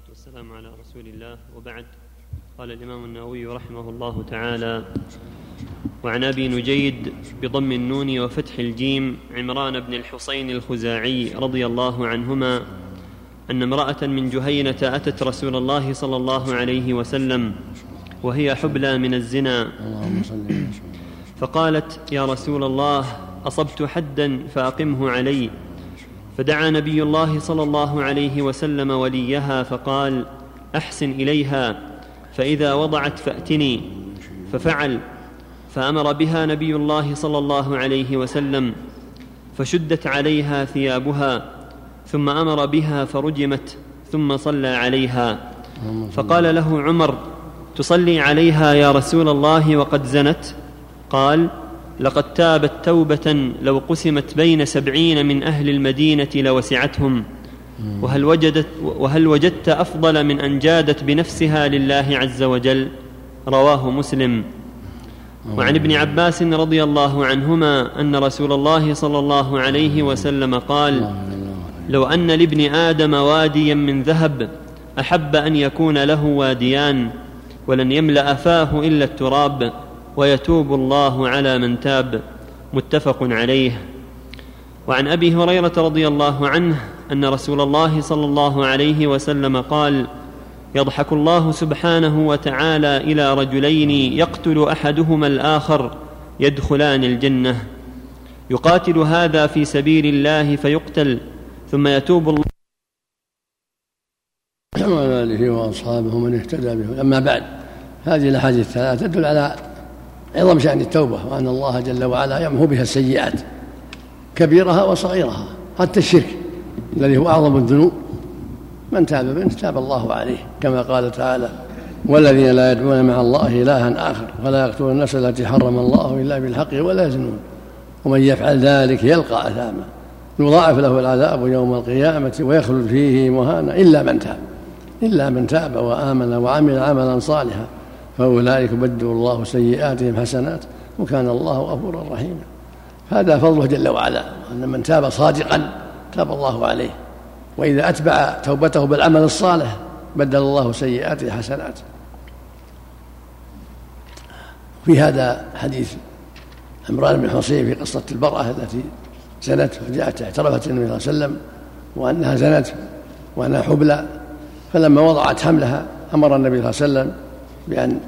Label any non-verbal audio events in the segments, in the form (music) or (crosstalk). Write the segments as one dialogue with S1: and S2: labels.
S1: والصلاة والسلام على رسول الله وبعد. قال الإمام النووي رحمه الله تعالى وعن أبي نجيد بضم النون وفتح الجيم عمران بن الحصين الخزاعي رضي الله عنهما أن امرأة من جهينة أتت رسول الله صلى الله عليه وسلم وهي حبلى من الزنا. فقالت يا رسول الله أصبت حدا فأقمه علي فدعا نبي الله صلى الله عليه وسلم وليها فقال أحسن إليها فإذا وضعت فأتني. ففعل فأمر بها نبي الله صلى الله عليه وسلم فشدت عليها ثيابها ثم أمر بها فرجمت ثم صلى عليها. فقال له عمر تصلي عليها يا رسول الله وقد زنت؟ قال لقد تابت توبة لو قسمت بين سبعين من أهل المدينة لوسعتهم. وهل وجدت, وهل وجدت أفضل من أن جادت بنفسها لله عز وجل؟ رواه مسلم. وعن ابن عباس رضي الله عنهما أن رسول الله صلى الله عليه وسلم قال لو أن لابن آدم واديا من ذهب أحب أن يكون له واديان ولن يملأ فاه إلا التراب. ويتوب الله على من تاب. متفق عليه. وعن أبي هريرة رضي الله عنه أن رسول الله صلى الله عليه وسلم قال يضحك الله سبحانه وتعالى إلى رجلين يقتل أحدهما الآخر يدخلان الجنة. يقاتل هذا في سبيل الله فيقتل ثم يتوب الله
S2: وعلى آله وأصحابه من اهتدى به. أما بعد هذه الأحاديث الثلاثة تدل على عظم شأن التوبة وأن الله جل وعلا يمحو بها السيئات كبيرها وصغيرها حتى الشرك الذي هو أعظم الذنوب. من تاب منه تاب الله عليه كما قال تعالى والذين لا يدعون مع الله إلها آخر ولا يقتلون النفس التي حرم الله إلا بالحق ولا يزنون ومن يفعل ذلك يلقى أثاما يضاعف له العذاب يوم القيامة ويخلد فيه مهانا إلا من تاب إلا من تاب وآمن وعمل عملا صالحا. فأولئك يبدل الله سيئاتهم حسنات وكان الله غفورا رحيما. هذا فضله جل وعلا أن من تاب صادقا تاب الله عليه. وإذا أتبع توبته بالعمل الصالح بدل الله سيئاته حسنات. في هذا حديث عمران بن حصين في قصة المرأة التي زنت وجاءت اعترفت النبي صلى الله عليه وسلم وأنها زنت وأنها حبلى فلما وضعت حملها أمر النبي صلى الله عليه وسلم بأن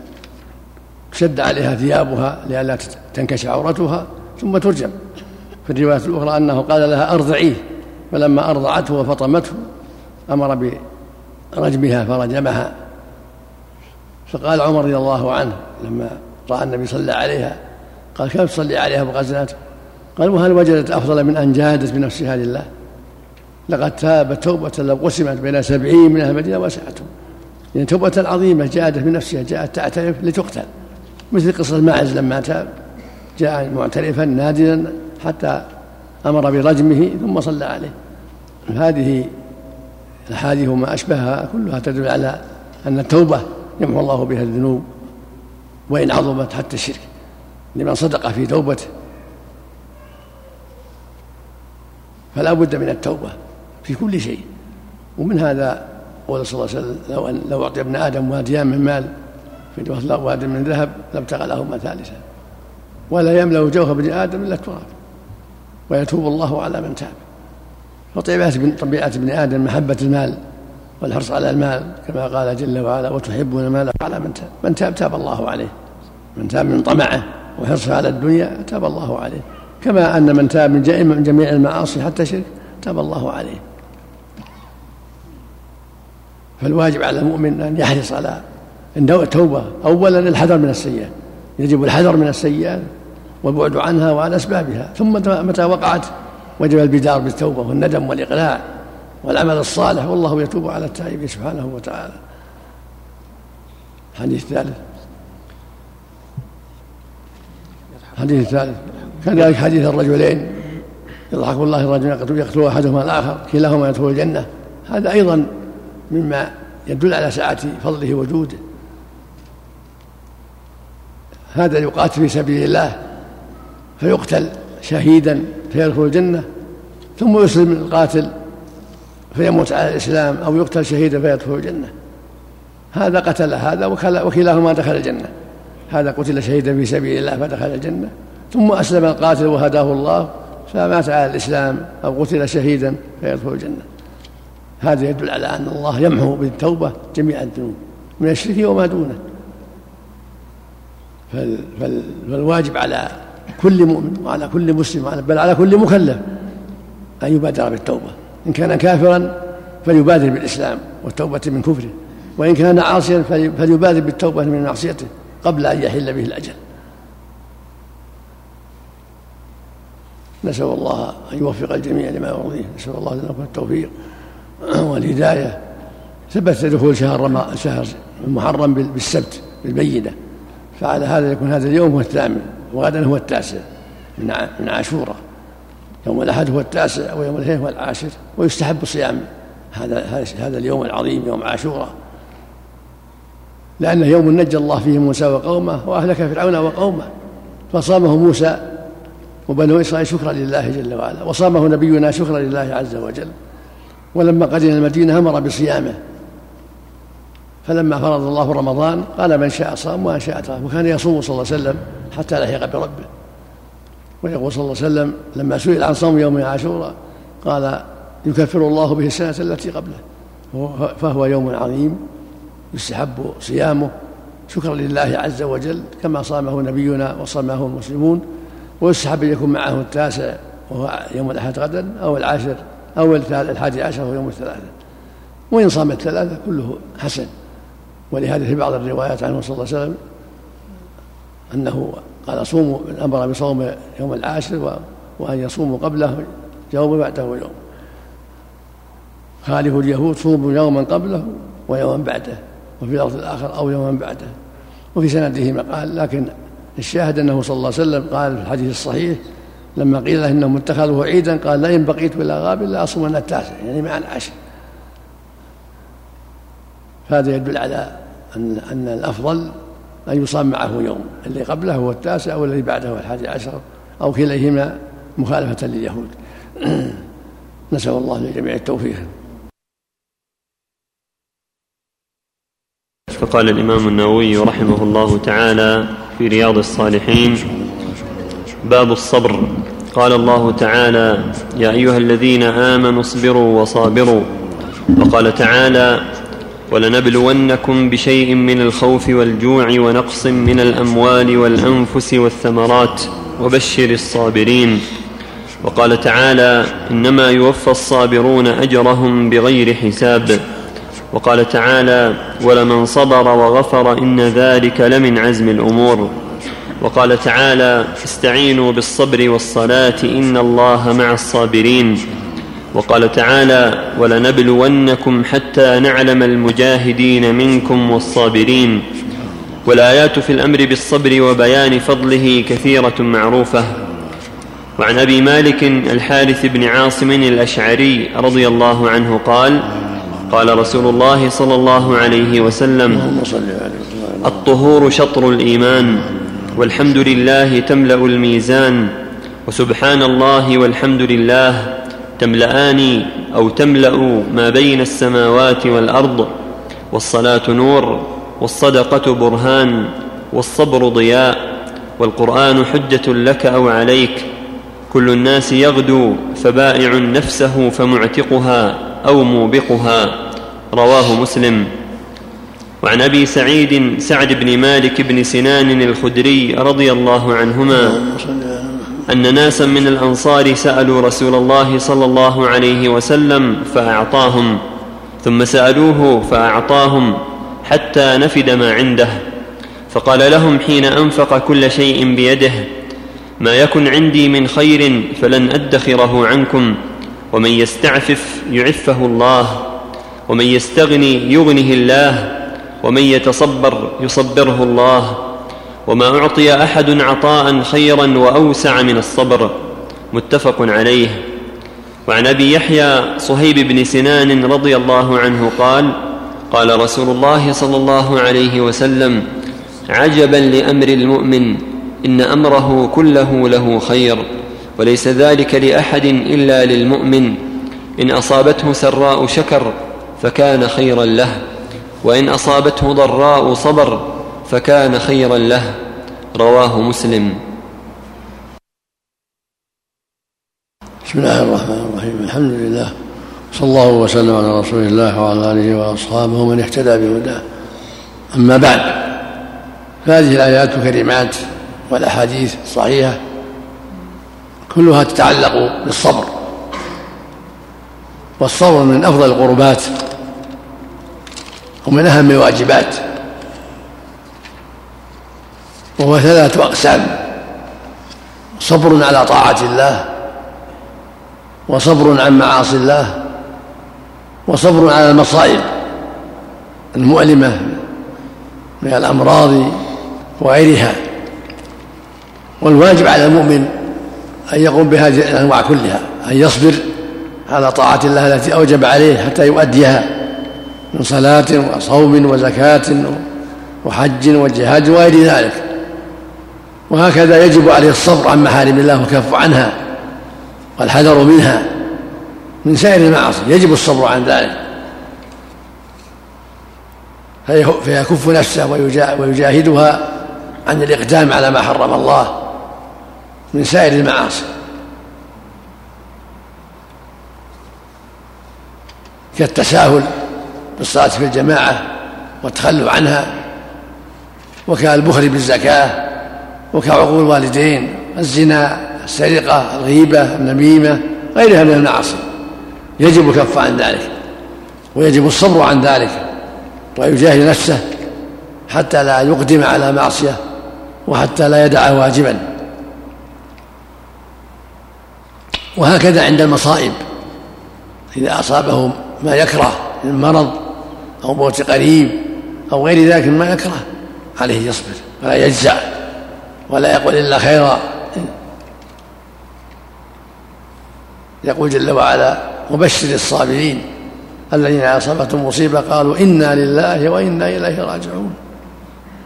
S2: شد عليها ثيابها لئلا تنكشف عورتها ثم ترجم. في الرواية الأخرى أنه قال لها أرضعيه فلما أرضعته وفطمته أمر برجمها فرجمها. فقال عمر رضي الله عنه لما رأى النبي صلى عليها قال كيف تصلي عليها وغزلته قال وهل وجدت أفضل من أن جاهدت بنفسها لله؟ لقد تابت توبة لو قسمت بين سبعين من أهل المدينة وسعتهم. يعني توبة عظيمة جاءت بنفسها جاءت تعترف لتقتل. مثل قصة الماعز لما تاب جاء معترفا نادرا حتى أمر برجمه ثم صلى عليه. هذه الأحاديث وما أشبهها كلها تدل على أن التوبة يمحو الله بها الذنوب وإن عظمت حتى الشرك. لمن صدق في توبته فلا بد من التوبة في كل شيء. ومن هذا قول صلى الله عليه وسلم لو أن لو أعطي ابن آدم وأديان من مال في وصل واد من ذهب لابتغى لهما ثالثا. ولا يملأ جوف ابن آدم إلا التراب. ويتوب الله على من تاب. وطبيعة طبيعة ابن آدم محبة المال والحرص على المال كما قال جل وعلا وتحبون المال على من تاب. من تاب تاب الله عليه. من تاب من طمعه وحرصه على الدنيا تاب الله عليه. كما أن من تاب من جميع المعاصي حتى شرك تاب الله عليه. فالواجب على المؤمن أن يحرص على التوبة أولا الحذر من السيئات يجب الحذر من السيئات والبعد عنها وعن أسبابها. ثم متى وقعت؟ وجب البدار بالتوبة والندم والإقلاع والعمل الصالح. والله يتوب على التائب سبحانه وتعالى. الحديث الثالث الحديث الثالث كذلك حديث الرجلين. يضحك الله الرجل يقتل أحدهما الآخر كلاهما يدخل الجنة. هذا أيضا مما يدل على سعه فضله وجوده. هذا يقاتل في سبيل الله فيقتل شهيدا فيدخل الجنة ثم يسلم القاتل فيموت على الإسلام أو يقتل شهيدا فيدخل الجنة. هذا قتل هذا وكلاهما دخل الجنة. هذا قتل شهيدا في سبيل الله فدخل الجنة. ثم أسلم القاتل وهداه الله فمات على الإسلام أو قتل شهيدا فيدخل الجنة. هذا يدل على أن الله يمحو بالتوبة جميع الذنوب من الشرك وما دونه. فالواجب على كل مؤمن وعلى كل مسلم بل على كل مكلف أن يبادر بالتوبة. إن كان كافرا فليبادر بالإسلام والتوبة من كفره وإن كان عاصيا فليبادر بالتوبة من معصيته قبل أن يحل به الأجل. نسأل الله أن يوفق الجميع لما يرضيه نسأل الله لنا التوفيق. (clears throat) والهداية ثبت دخول شهر رمضان شهر المحرم بالسبت بالبينة. فعلى هذا يكون هذا اليوم هو الثامن وغدا هو التاسع من عاشوراء يوم الأحد هو التاسع ويوم الاثنين هو العاشر ويستحب صيام هذا هذا اليوم العظيم يوم عاشوراء لأنه يوم نجى الله فيه موسى وقومه وأهلك فرعون وقومه. فصامه موسى وبنو إسرائيل شكرا لله جل وعلا وصامه نبينا شكرا لله عز وجل. ولما قدم المدينة أمر بصيامه. فلما فرض الله رمضان قال من شاء صام ومن شاء ترك. وكان يصوم صلى الله عليه وسلم حتى لحق بربه. ويقول صلى الله عليه وسلم لما سئل عن صوم يوم عاشوراء قال يكفر الله به السنة التي قبله. فهو يوم عظيم يستحب صيامه. شكرا لله عز وجل كما صامه نبينا وصامه المسلمون. ويستحب أن يكون معه التاسع وهو يوم الأحد غدا أو العاشر. أو الحادي عشر وهو يوم الثلاثة. وإن صام الثلاثة كله حسن. ولهذا في بعض الروايات عنه صلى الله عليه وسلم أنه قال صوموا أمر بصوم يوم العاشر وأن يصوموا قبله يوم وبعده يوم. خالفوا اليهود صوموا يوما قبله ويوما بعده وفي الأرض الآخر أو يوما بعده. وفي سنده مقال لكن الشاهد أنه صلى الله عليه وسلم قال في الحديث الصحيح لما قيل له انهم اتخذوه عيدا قال لئن بقيت بلا غاب إلا اصومن التاسع يعني مع العشر. فهذا يدل على أن أن الأفضل أن يصام معه يوم اللي قبله هو التاسع والذي بعده هو الحادي عشر أو كليهما مخالفة لليهود. (clears throat) نسأل الله للجميع التوفيق.
S1: فقال الإمام النووي رحمه الله تعالى في رياض الصالحين باب الصبر. قال الله تعالى يا أيها الذين آمنوا اصبروا وصابروا. وقال تعالى ولنبلونكم بشيء من الخوف والجوع ونقص من الأموال والأنفس والثمرات وبشر الصابرين. وقال تعالى إنما يوفى الصابرون أجرهم بغير حساب. وقال تعالى ولمن صبر وغفر إن ذلك لمن عزم الأمور. وقال تعالى استعينوا بالصبر والصلاة إن الله مع الصابرين. وقال تعالى ولنبلونكم حتى نعلم المجاهدين منكم والصابرين. والآيات في الأمر بالصبر وبيان فضله كثيرة معروفة. وعن أبي مالك الحارث بن عاصم الأشعري رضي الله عنه قال قال رسول الله صلى الله عليه وسلم الطهور شطر الإيمان. والحمد لله تملأ الميزان وسبحان الله والحمد لله تملأان أو تملأ ما بين السماوات والأرض والصلاة نور والصدقة برهان والصبر ضياء والقرآن حجة لك أو عليك كل الناس يغدو فبائع نفسه فمعتقها أو موبقها رواه مسلم. وعن أبي سعيد سعد بن مالك بن سنان الخدري رضي الله عنهما أن ناسا من الأنصار سألوا رسول الله صلى الله عليه وسلم فأعطاهم ثم سألوه فأعطاهم حتى نفد ما عنده فقال لهم حين أنفق كل شيء بيده ما يكن عندي من خير فلن أدخره عنكم ومن يستعفف يعفه الله ومن يستغني يغنه الله ومن يتصبر يصبره الله وما أعطي أحد عطاء خيرا وأوسع من الصبر متفق عليه وعن أبي يحيى صهيب بن سنان رضي الله عنه قال قال رسول الله صلى الله عليه وسلم عجبا لأمر المؤمن إن أمره كله له خير وليس ذلك لأحد إلا للمؤمن إن أصابته سراء شكر فكان خيرا له وإن أصابته ضراء صبر فكان خيرا له. رواه مسلم.
S2: بسم الله الرحمن الرحيم. الحمد لله. صلى الله وسلم على رسول الله وعلى آله وأصحابه ومن اهتدى بهداه. أما بعد فهذه الآيات الكريمات والأحاديث الصحيحة كلها تتعلق بالصبر. والصبر من أفضل القربات. ومن أهم الواجبات وهو ثلاثة أقسام صبر على طاعة الله وصبر عن معاصي الله وصبر على المصائب المؤلمة من الأمراض وغيرها. والواجب على المؤمن أن يقوم بهذه الانواع كلها أن يصبر على طاعة الله التي أوجب عليه حتى يؤديها. من صلاة وصوم وزكاة وحج وجهاد وغير ذلك. وهكذا يجب عليه الصبر عن محارم الله والكف عنها والحذر منها من سائر المعاصي. يجب الصبر عن ذلك. فيكف نفسه ويجاهدها عن الإقدام على ما حرم الله من سائر المعاصي. كالتساهل بالصلاة في الجماعة والتخلف عنها وكالبخل بالزكاة وكعقول الوالدين الزنا السرقة الغيبة النميمة غيرها من المعاصي. يجب الكف عن ذلك ويجب الصبر عن ذلك ويجاهد نفسه حتى لا يقدم على معصية وحتى لا يدع واجبا. وهكذا عند المصائب إذا أصابه ما يكره من مرض أو موت قريب أو غير ذلك مما يكره عليه يصبر ولا يجزع ولا يقول إلا خيرا. يقول جل وعلا وبشر الصابرين الذين أصابتهم مصيبة قالوا إنا لله وإنا إليه راجعون.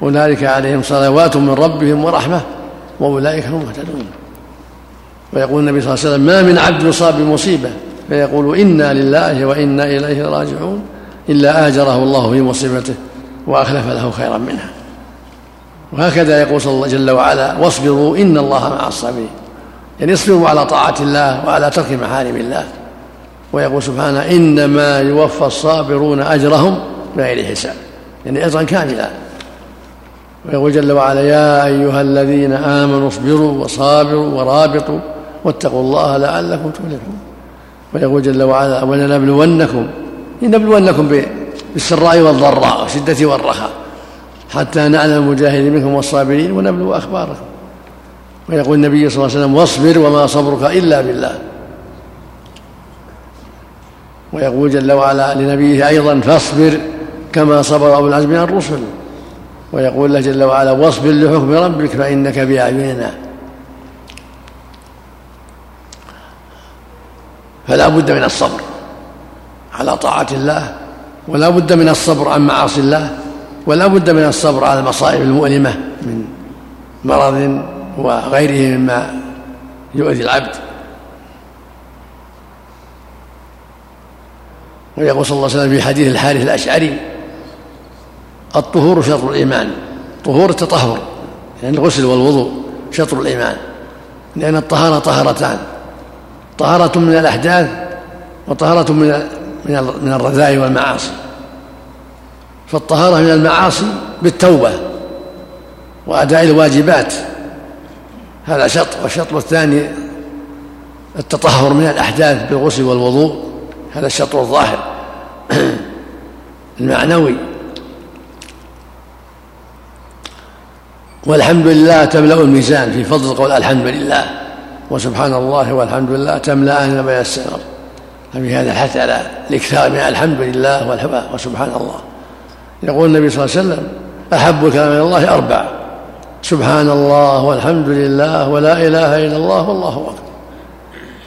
S2: أولئك عليهم صلوات من ربهم ورحمة وأولئك هم المهتدون. ويقول النبي صلى الله عليه وسلم ما من عبد يصاب بمصيبة فيقول إنا لله وإنا إليه راجعون. إلا آجره الله في مصيبته وأخلف له خيرا منها. وهكذا يقول صلى الله جل وعلا واصبروا إن الله مع الصابرين. يعني اصبروا على طاعة الله وعلى ترك محارم الله. ويقول سبحانه إنما يوفى الصابرون أجرهم بغير حساب. يعني أجرا كاملا. ويقول جل وعلا يا أيها الذين آمنوا اصبروا وصابروا ورابطوا واتقوا الله لعلكم تفلحون. ويقول جل وعلا ولنبلونكم لنبلونكم بالسراء والضراء والشدة والرخاء. حتى نعلم المجاهدين منكم والصابرين ونبلو أخباركم. ويقول النبي صلى الله عليه وسلم واصبر وما صبرك إلا بالله. ويقول جل وعلا لنبيه أيضا فاصبر كما صبر أولو العزم من الرسل. ويقول له جل وعلا واصبر لحكم ربك فإنك بأعيننا. فلا بد من الصبر. على طاعة الله ولا بد من الصبر عن معاصي الله ولا بد من الصبر على المصائب المؤلمة من مرض وغيره مما يؤذي العبد. ويقول صلى الله عليه وسلم في حديث الحارث الأشعري الطهور شطر الإيمان طهور التطهر يعني الغسل والوضوء شطر الإيمان لأن الطهارة طهارتان طهارة من الأحداث وطهارة من من من الرذائل والمعاصي. فالطهارة من المعاصي بالتوبة وأداء الواجبات. هذا شطر والشطر الثاني التطهر من الأحداث بالغسل والوضوء. هذا الشطر الظاهر (clears throat) المعنوي. والحمد لله تملأ الميزان في فضل قول الحمد لله. وسبحان الله والحمد لله تملأان ما يسر ففي هذا الحث على الإكثار من الحمد لله وسبحان الله. يقول النبي صلى الله عليه وسلم أحب الكلام إلى الله أربع. سبحان الله والحمد لله ولا إله إلا الله والله أكبر.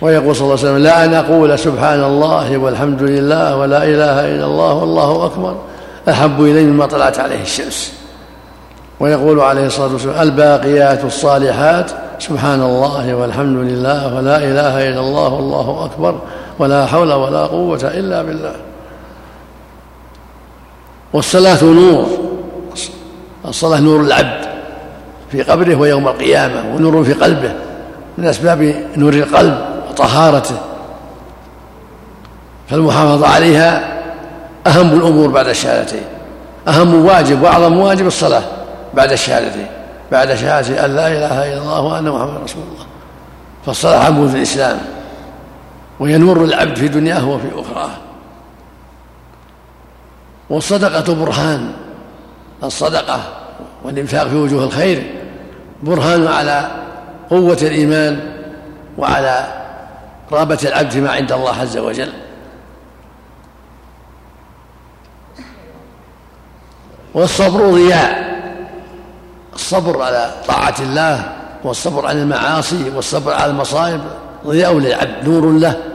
S2: ويقول صلى الله عليه وسلم لا أن أقول سبحان الله والحمد لله ولا إله إلا الله والله أكبر. أحب إلي مما طلعت عليه الشمس. ويقول عليه الصلاة والسلام الباقيات الصالحات سبحان الله والحمد لله ولا إله إلا الله والله أكبر. ولا حول ولا قوة إلا بالله. والصلاة نور. الصلاة نور العبد في قبره ويوم القيامة ونور في قلبه من أسباب نور القلب وطهارته. فالمحافظة عليها أهم الأمور بعد الشهادتين. أهم واجب وأعظم واجب الصلاة بعد الشهادتين. بعد شهادة أن لا إله إلا الله وأن محمدا رسول الله. فالصلاة عمود الإسلام. وهي نور العبد في دنياه وفي أخراه. والصدقة برهان الصدقة والإنفاق في وجوه الخير برهان على قوة الإيمان وعلى رغبة العبد فيما عند الله عز وجل. والصبر ضياء الصبر على طاعة الله والصبر عن المعاصي والصبر على المصائب ضياء للعبد نور له.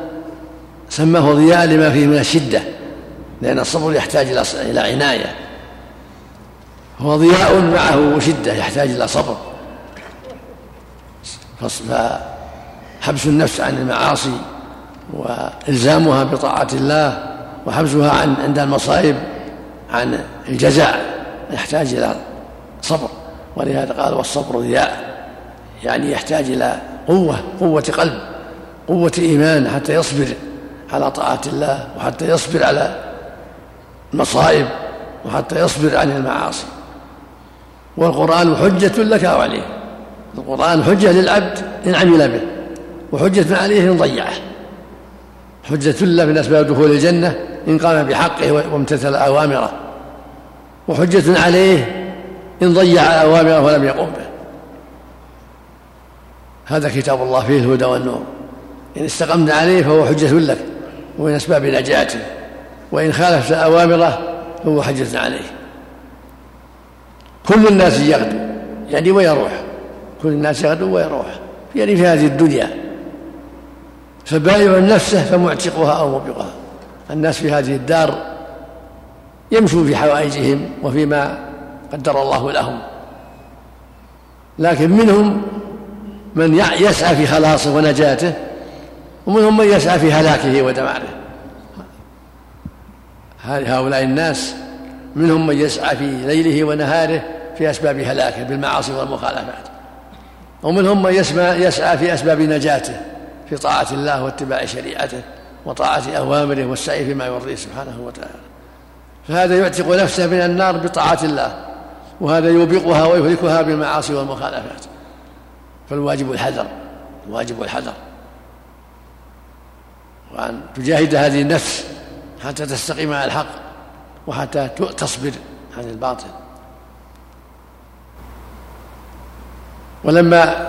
S2: سماه ضياء لما فيه من الشدة لأن الصبر يحتاج إلى عناية. هو ضياء معه شدة يحتاج إلى صبر. فحبس النفس عن المعاصي وإلزامها بطاعة الله وحبسها عن عند المصائب عن الجزاء يحتاج إلى صبر. ولهذا قال والصبر ضياء يعني يحتاج إلى قوة قوة قلب قوة إيمان حتى يصبر. على طاعة الله وحتى يصبر على المصائب وحتى يصبر عن المعاصي. والقرآن حجة لك أو عليه القرآن حجة للعبد إن عمل به وحجة عليه إن ضيعه. حجة له من أسباب دخول الجنة إن قام بحقه وامتثل أوامره. وحجة عليه إن ضيع أوامره ولم يقم به. هذا كتاب الله فيه الهدى والنور. إن استقمت عليه فهو حجة لك. ومن أسباب نجاته وإن خالفت أوامره فهو حجة عليه. كل الناس يغدو يعني ويروح. كل الناس يغدو ويروح. يعني في هذه الدنيا. فبايع نفسه فمعتقها أو موبقها الناس في هذه الدار يمشوا في حوائجهم وفيما قدر الله لهم. لكن منهم من يسعى في خلاصه ونجاته ومنهم من يسعى في هلاكه ودماره هؤلاء الناس منهم من يسعى في ليله ونهاره في أسباب هلاكه بالمعاصي والمخالفات. ومنهم من يسعى في أسباب نجاته في طاعة الله واتباع شريعته وطاعة أوامره والسعي فيما يرضيه سبحانه وتعالى. فهذا يعتق نفسه من النار بطاعة الله وهذا يوبقها ويهلكها بالمعاصي والمخالفات. فالواجب الحذر الواجب الحذر. وأن تجاهد هذه النفس حتى تستقيم على الحق وحتى تصبر عن الباطل. ولما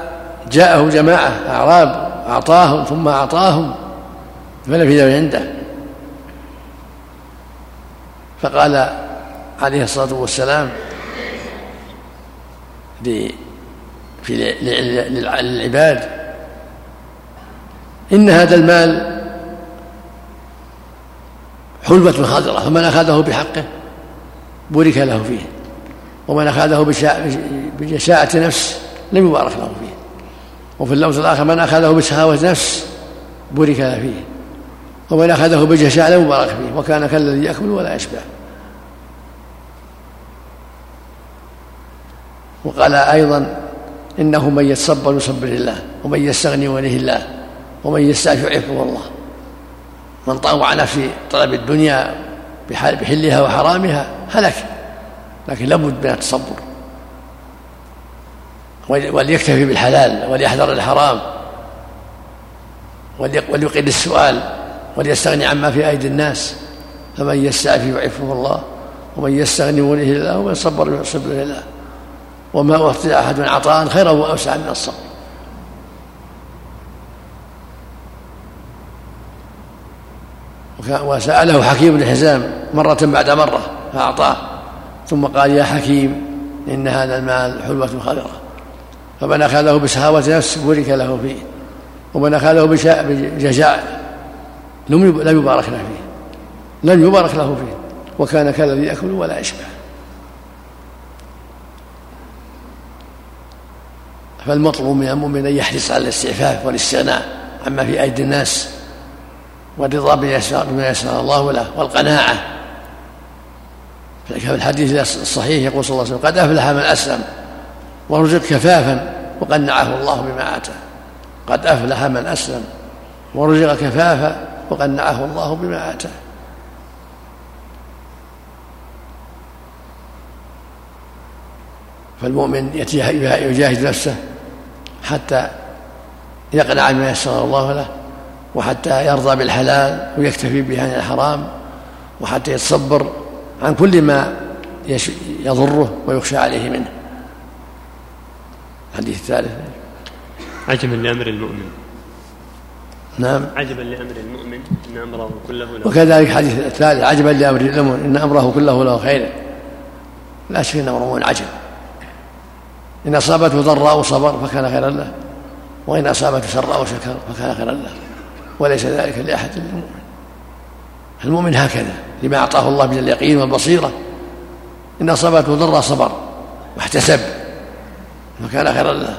S2: جاءه جماعة أعراب أعطاهم ثم أعطاهم فنفذ من عنده. فقال عليه الصلاة والسلام للعباد إن هذا المال حلوة خضرة فمن أخذه بحقه بورك له فيه ومن أخذه بجشاعة نفس لم يبارك له فيه. وفي اللفظ الآخر من أخذه بشهوة نفس بورك له فيه ومن أخذه بجشاعة لم يبارك فيه وكان كالذي يأكل ولا يشبع. وقال أيضا إنه من يتصبر يصبر الله ومن يستغني وليه الله ومن يستعف يعفه الله. من طاوع نفسه طلب الدنيا بحلها وحرامها هلك. لكن لابد من التصبر. وليكتفي بالحلال وليحذر الحرام وليقل السؤال وليستغني عما في أيدي الناس. فمن يستعفي يعفه الله ومن يستغني وليه الله ومن صبر يصبر الله. وما أعطي أحد عطاء خيرا وأوسع من الصبر. وسأله حكيم بن حزام مرة بعد مرة فأعطاه ثم قال يا حكيم إن هذا المال حلوة خضرة فمن أخذه بشهوة نفس بورك له فيه ومن أخذه بجزاء لم يبارك له فيه لم يبارك له فيه وكان كالذي يأكل ولا يشبع. فالمطلوب من المؤمن أن يحرص على الاستعفاف والاستغناء عما في أيدي الناس. والرضا بما يسر الله له والقناعة. في الحديث الصحيح يقول صلى الله عليه وسلم قد أفلح من أسلم ورزق كفافا وقنعه الله بما آتاه. قد أفلح من أسلم ورزق كفافا وقنعه الله بما آتاه. فالمؤمن يجاهد نفسه حتى يقنع بما يسر الله له وحتى يرضى بالحلال ويكتفي به عن الحرام وحتى يتصبر عن كل ما يضره ويخشى عليه منه. الحديث الثالث.
S1: عجبا لأمر المؤمن.
S2: نعم.
S1: عجبا لأمر المؤمن إن أمره كله له
S2: وكذلك الحديث الثالث عجبا لأمر المؤمن إن أمره كله له خير. لا شك أن أمره عجب. إن أصابته ضراء صبر فكان خيرا له وإن أصابته سراء شكر فكان خيرا له. وليس ذلك لأحد المؤمن المؤمن هكذا لما أعطاه الله من اليقين والبصيرة إن أصابته ضراء صبر واحتسب فكان خيرا له.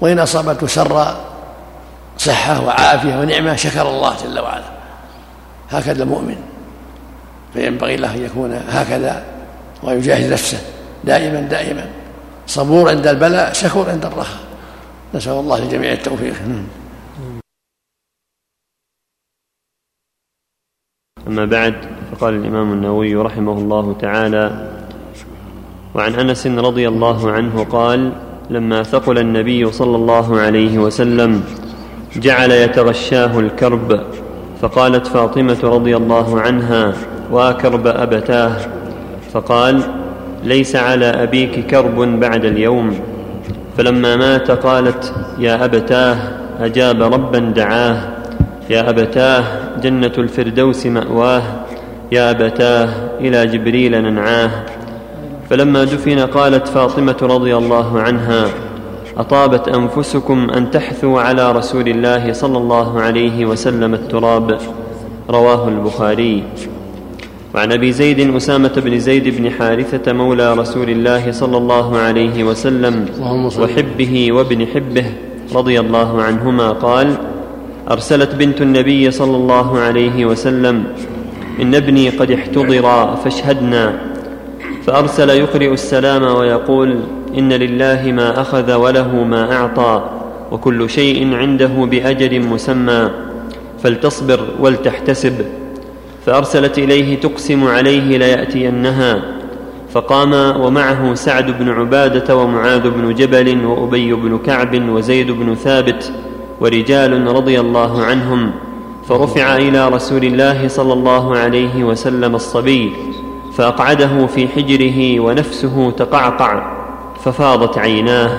S2: وإن أصابته سراء صحة وعافية ونعمة شكر الله جل وعلا. هكذا المؤمن. فينبغي له أن يكون هكذا ويجاهد نفسه دائما دائما. صبور عند البلاء شكور عند الرخاء. نسأل الله للجميع التوفيق.
S1: أما بعد فقال الإمام النووي رحمه الله تعالى وعن أنس رضي الله عنه قال لما ثقل النبي صلى الله عليه وسلم جعل يتغشاه الكرب فقالت فاطمة رضي الله عنها وأكرب أبتاه؟ فقال ليس على أبيك كرب بعد اليوم. فلما مات قالت يا أبتاه أجاب ربا دعاه. يا أبتاه جنة الفردوس مأواه يا أبتاه إلى جبريل ننعاه. فلما دفن قالت فاطمة رضي الله عنها أطابت أنفسكم أن تحثوا على رسول الله صلى الله عليه وسلم التراب. رواه البخاري. وعن أبي زيد أسامة بن زيد بن حارثة مولى رسول الله صلى الله عليه وسلم وحبه وابن حبه رضي الله عنهما قال أرسلت بنت النبي صلى الله عليه وسلم إن ابني قد احتضر فاشهدنا. فأرسل يقرئ السلام ويقول إن لله ما أخذ وله ما أعطى وكل شيء عنده باجل مسمى فلتصبر ولتحتسب. فأرسلت إليه تقسم عليه ليأتينها. فقام ومعه سعد بن عبادة ومعاذ بن جبل وأبي بن كعب وزيد بن ثابت. ورجال رضي الله عنهم فرفع إلى رسول الله صلى الله عليه وسلم الصبي فأقعده في حجره ونفسه تقعقع ففاضت عيناه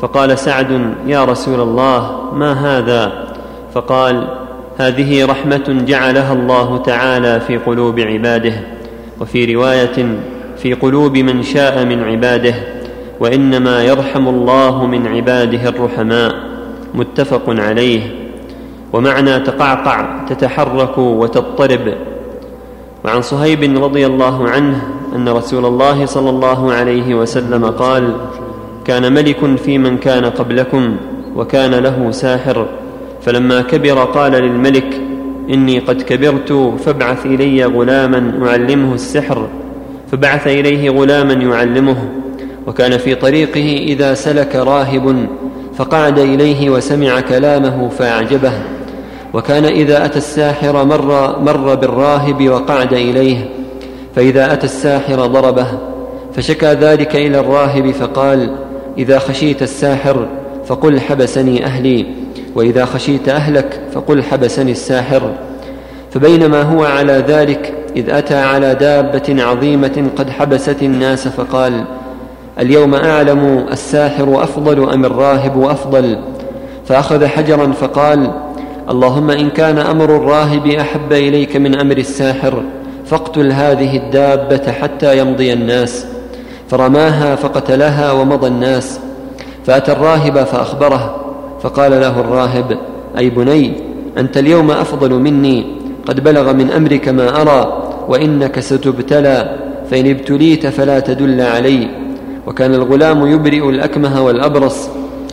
S1: فقال سعد يا رسول الله ما هذا؟ فقال هذه رحمة جعلها الله تعالى في قلوب عباده وفي رواية في قلوب من شاء من عباده وإنما يرحم الله من عباده الرحماء. متفق عليه. ومعنى تقعقع تتحرك وتضطرب. وعن صهيب رضي الله عنه أن رسول الله صلى الله عليه وسلم قال كان ملك في من كان قبلكم وكان له ساحر. فلما كبر قال للملك إني قد كبرت فابعث إلي غلاما اعلمه السحر. فبعث إليه غلاما يعلمه. وكان في طريقه إذا سلك راهب فقعد إليه وسمع كلامه فأعجبه. وكان إذا أتى الساحر مر مر بالراهب وقعد إليه. فإذا أتى الساحر ضربه. فشكى ذلك إلى الراهب فقال إذا خشيت الساحر فقل حبسني أهلي. وإذا خشيت أهلك فقل حبسني الساحر. فبينما هو على ذلك إذ أتى على دابة عظيمة قد حبست الناس فقال اليوم أعلم الساحر أفضل أم الراهب أفضل؟ فأخذ حجرا فقال اللهم إن كان أمر الراهب أحب إليك من أمر الساحر فاقتل هذه الدابة حتى يمضي الناس. فرماها فقتلها ومضى الناس. فأتى الراهب فأخبره فقال له الراهب أي بني أنت اليوم أفضل مني قد بلغ من أمرك ما أرى وإنك ستبتلى فإن ابتليت فلا تدل علي. وكان الغلام يبرئ الأكمه والأبرص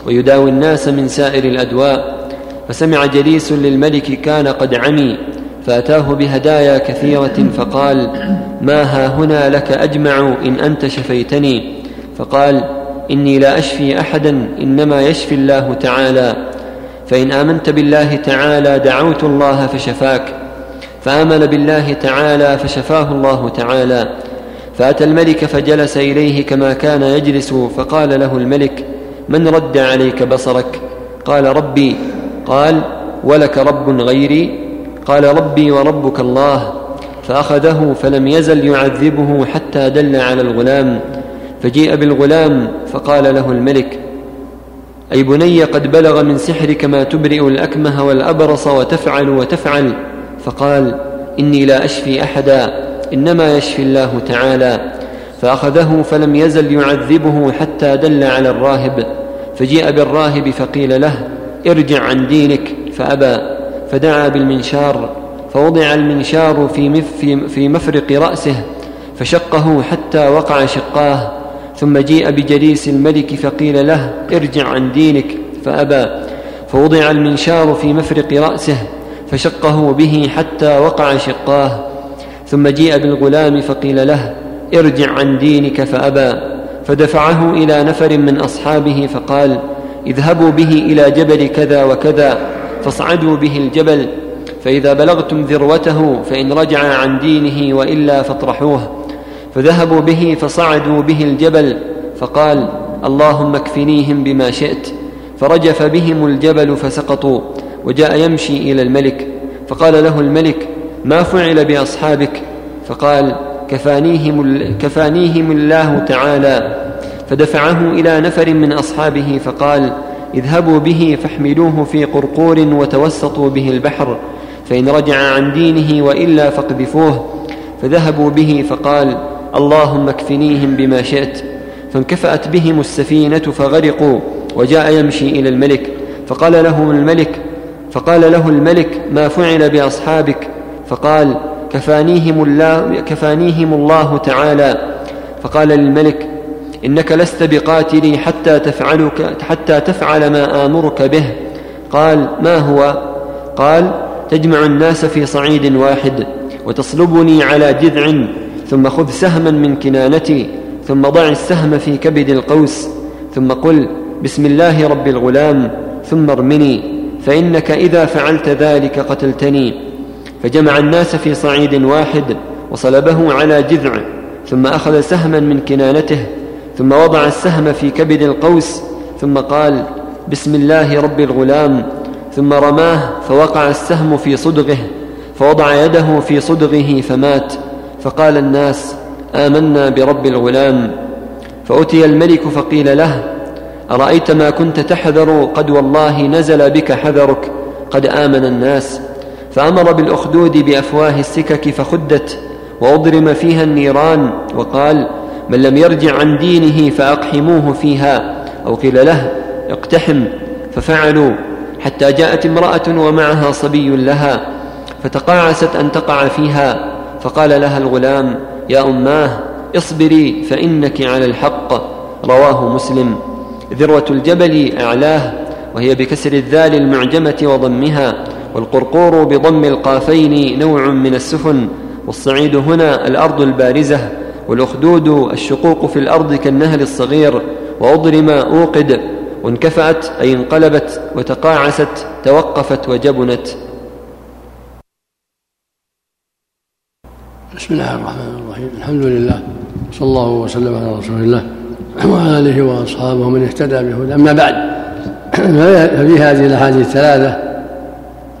S1: ويداوي الناس من سائر الأدواء فسمع جليس للملك كان قد عمي فأتاه بهدايا كثيرة فقال ما ها هنا لك أجمع إن أنت شفيتني؟ فقال إني لا أشفي أحدا إنما يشفي الله تعالى فإن آمنت بالله تعالى دعوت الله فشفاك فآمن بالله تعالى فشفاه الله تعالى. فأتى الملك فجلس إليه كما كان يجلس فقال له الملك من رد عليك بصرك؟ قال ربي. قال ولك رب غيري. قال ربي وربك الله. فأخذه فلم يزل يعذبه حتى دل على الغلام فجيء بالغلام فقال له الملك أي بني قد بلغ من سحرك ما تبرئ الأكمه والأبرص وتفعل وتفعل. فقال إني لا أشفي أحدا. إنما يشفي الله تعالى. فأخذه فلم يزل يعذبه حتى دل على الراهب. فجيء بالراهب فقيل له ارجع عن دينك. فأبى فدعا بالمنشار. فوضع المنشار في, في مفرق رأسه. فشقه حتى وقع شقاه. ثم جيء بجليس الملك فقيل له ارجع عن دينك. فأبى فوضع المنشار في مفرق رأسه. فشقه به حتى وقع شقاه. ثم جيء بالغلام فقيل له ارجع عن دينك فأبى. فدفعه إلى نفر من أصحابه فقال اذهبوا به إلى جبل كذا وكذا فاصعدوا به الجبل فإذا بلغتم ذروته فإن رجع عن دينه وإلا فاطرحوه. فذهبوا به فصعدوا به الجبل فقال اللهم اكفنيهم بما شئت. فرجف بهم الجبل فسقطوا وجاء يمشي إلى الملك فقال له الملك ما فعل بأصحابك فقال كفانيهم, كفانيهم الله تعالى. فدفعه إلى نفر من أصحابه فقال اذهبوا به فاحملوه في قرقور وتوسطوا به البحر فإن رجع عن دينه وإلا فاقذفوه. فذهبوا به فقال اللهم اكفنيهم بما شئت. فانكفأت بهم السفينة فغرقوا وجاء يمشي إلى الملك فقال له الملك فقال له الملك ما فعل بأصحابك فقال كفانيهم الله, كفانيهم الله تعالى. فقال للملك إنك لست بقاتلي حتى تفعلك حتى تفعل ما آمرك به. قال ما هو؟ قال تجمع الناس في صعيد واحد وتصلبني على جذع ثم خذ سهما من كنانتي ثم ضع السهم في كبد القوس ثم قل بسم الله رب الغلام ثم ارمني فإنك إذا فعلت ذلك قتلتني. فجمع الناس في صعيد واحد وصلبه على جذع ثم أخذ سهما من كنانته ثم وضع السهم في كبد القوس ثم قال بسم الله رب الغلام ثم رماه فوقع السهم في صدغه فوضع يده في صدغه فمات فقال الناس آمنا برب الغلام. فأتي الملك فقيل له أرأيت ما كنت تحذر قد والله نزل بك حذرك قد آمن الناس. فأمر بالأخدود بأفواه السكك فخدت وأضرم فيها النيران وقال من لم يرجع عن دينه فأقحموه فيها أو قيل له اقتحم ففعلوا حتى جاءت امرأة ومعها صبي لها فتقاعست أن تقع فيها فقال لها الغلام يا أماه اصبري فإنك على الحق رواه مسلم ذروة الجبل أعلاه وهي بكسر الذال المعجمة وضمها والقرقور بضم القافين نوع من السفن والصعيد هنا الأرض البارزة والأخدود الشقوق في الأرض كالنهر الصغير وأضرم أوقد وانكفأت أي انقلبت وتقاعست توقفت وجبنت.
S2: بسم الله الرحمن الرحيم. الحمد لله صلى الله وسلم على رسول الله وعلى آله وأصحابه من اهتدى بهدى أما بعد ففي هذه الأحاديث الثلاثة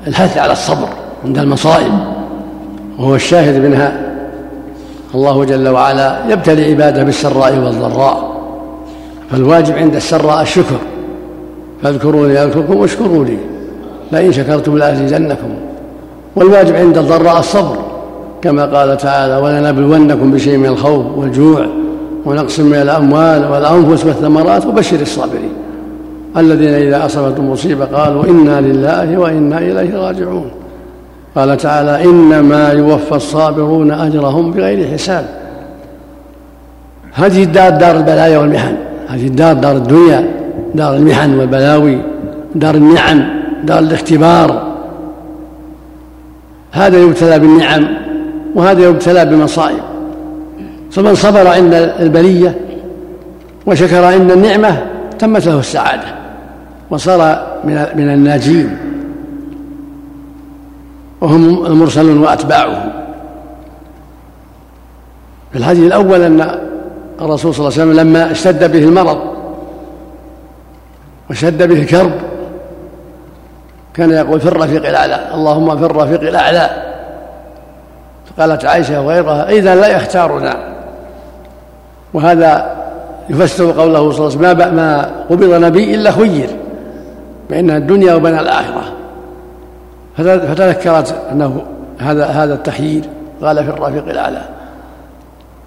S2: الحث على الصبر عند المصائب وهو الشاهد منها. الله جل وعلا يبتلي عباده بالسراء والضراء فالواجب عند السراء الشكر. فاذكروني اذكركم واشكروا لي لئن شكرتم لأزيدنكم. والواجب عند الضراء الصبر كما قال تعالى ولنبلونكم بشيء من الخوف والجوع ونقص من الأموال والأنفس والثمرات وبشر الصابرين. الذين إذا أصابتهم مصيبة قالوا إنا لله وإنا إليه راجعون. قال تعالى إنما يوفى الصابرون أجرهم بغير حساب. هذه الدار دار البلايا والمحن هذه الدار دار الدنيا دار المحن والبلاوي دار النعم دار الاختبار. هذا يبتلى بالنعم وهذا يبتلى بمصائب. فمن صبر عند البلية وشكر عند النعمة تمت له السعادة. وصار من الناجين. وهم المرسلون وأتباعه. في الحديث الأول أن الرسول صلى الله عليه وسلم لما اشتد به المرض وشد به الكرب كان يقول في الرفيق الأعلى اللهم في الرفيق الأعلى. فقالت عائشة وغيرها إذا لا يختارنا. وهذا يفسر قوله صلى الله عليه وسلم ما قبض نبي إلا خير. بين الدنيا وبين الآخرة. فتذكرت أنه هذا هذا التخيير قال في الرفيق الأعلى.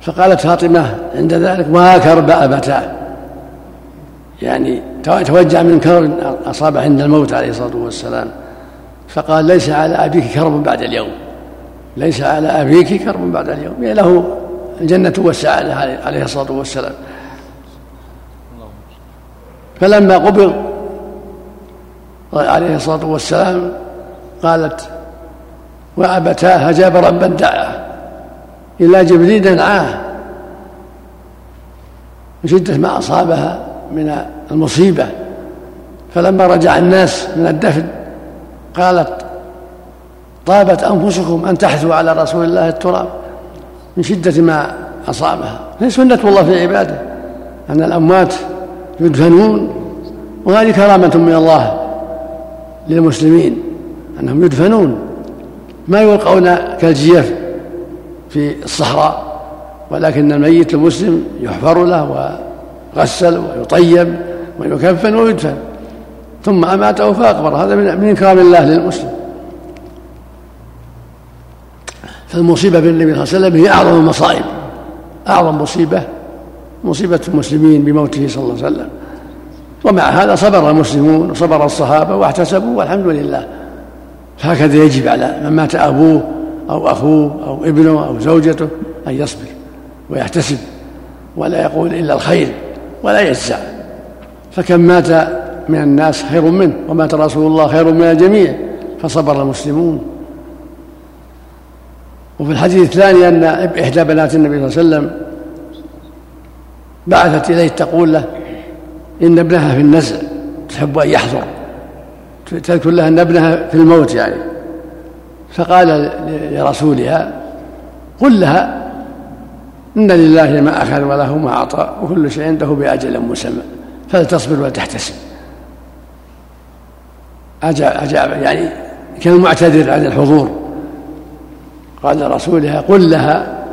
S2: فقالت فاطمة عند ذلك ما كرب أبتاه يعني توجع من كرب أصابه عند الموت عليه الصلاة والسلام. فقال ليس على أبيك كرب بعد اليوم. ليس على أبيك كرب بعد اليوم. يعني له الجنة والسعادة عليه الصلاة والسلام. فلما قبض عليه الصلاة والسلام قالت وأبتاه جاب ربا دعاه إلى جبريل دعاه. شدة ما أصابها من المصيبة. فلما رجع الناس من الدفن قالت طابت أنفسكم أن تحثوا على رسول الله التراب. من شدة ما أصابها. هي سنة الله في عباده. أن الأموات يدفنون. وهذه كرامة من الله. للمسلمين أنهم يدفنون ما يلقون كالجيف في الصحراء ولكن الميت المسلم يحفر له ويغسل ويطيب ويكفن ويدفن. ثم أماته فأقبر. هذا من إكرام الله للمسلم. فالمصيبة بالنبي صلى الله عليه وسلم هي أعظم المصائب. أعظم مصيبة مصيبة المسلمين بموته صلى الله عليه وسلم. ومع هذا صبر المسلمون وصبر الصحابة واحتسبوا والحمد لله. فهكذا يجب على من مات أبوه أو أخوه أو ابنه أو زوجته أن يصبر ويحتسب ولا يقول إلا الخير ولا يجزع. فكم مات من الناس خير منه ومات رسول الله خير من الجميع فصبر المسلمون. وفي الحديث الثاني أن إحدى بنات النبي صلى الله عليه وسلم بعثت إليه تقول له إن ابنها في النزع تحب أن يحضر. تذكر لها أن ابنها في الموت يعني. فقال لرسولها قل لها إن لله ما أخذ وله ما أعطى وكل شيء عنده بأجل مسمى فلتصبر وتحتسب أجاب, أجاب يعني كان معتذر عن الحضور. قال لرسولها قل لها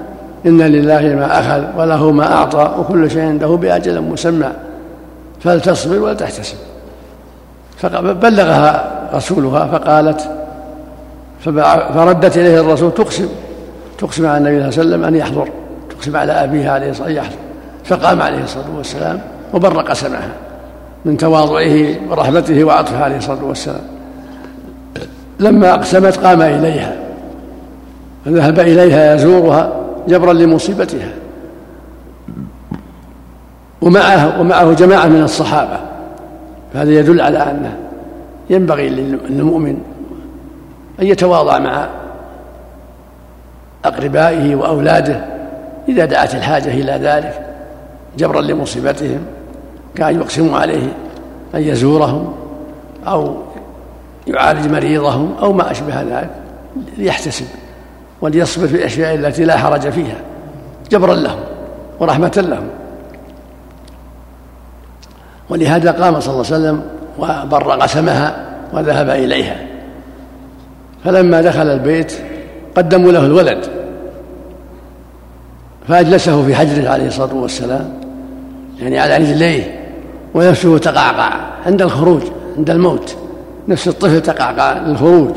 S2: إن لله ما أخذ وله ما أعطى وكل شيء عنده بأجل مسمى. فلتصبر ولتحتسب. فبلغها رسولها فقالت فردت إليه الرسول تقسم تقسم على النبي صلى الله عليه وسلم أن يحضر. تقسم على أبيها عليه الصلاة والسلام يحضر. فقام عليه الصلاة والسلام وبر قسمها من تواضعه ورحمته وعطفه عليه الصلاة والسلام. لما أقسمت قام إليها. فذهب إليها يزورها جبرا لمصيبتها. ومعه ومعه جماعة من الصحابة. فهذا يدل على أنه ينبغي للمؤمن أن يتواضع مع أقربائه وأولاده إذا دعت الحاجة إلى ذلك جبرا لمصيبتهم كأن يقسم عليه أن يزورهم أو يعالج مريضهم أو ما أشبه ذلك ليحتسب وليصبر في الأشياء التي لا حرج فيها جبرا لهم ورحمة لهم. ولهذا قام صلى الله عليه وسلم وبر قسمها وذهب إليها. فلما دخل البيت قدموا له الولد فأجلسه في حجره عليه الصلاة والسلام يعني على رجليه ونفسه تقعقع عند الخروج عند الموت نفس الطفل تقعقع للخروج.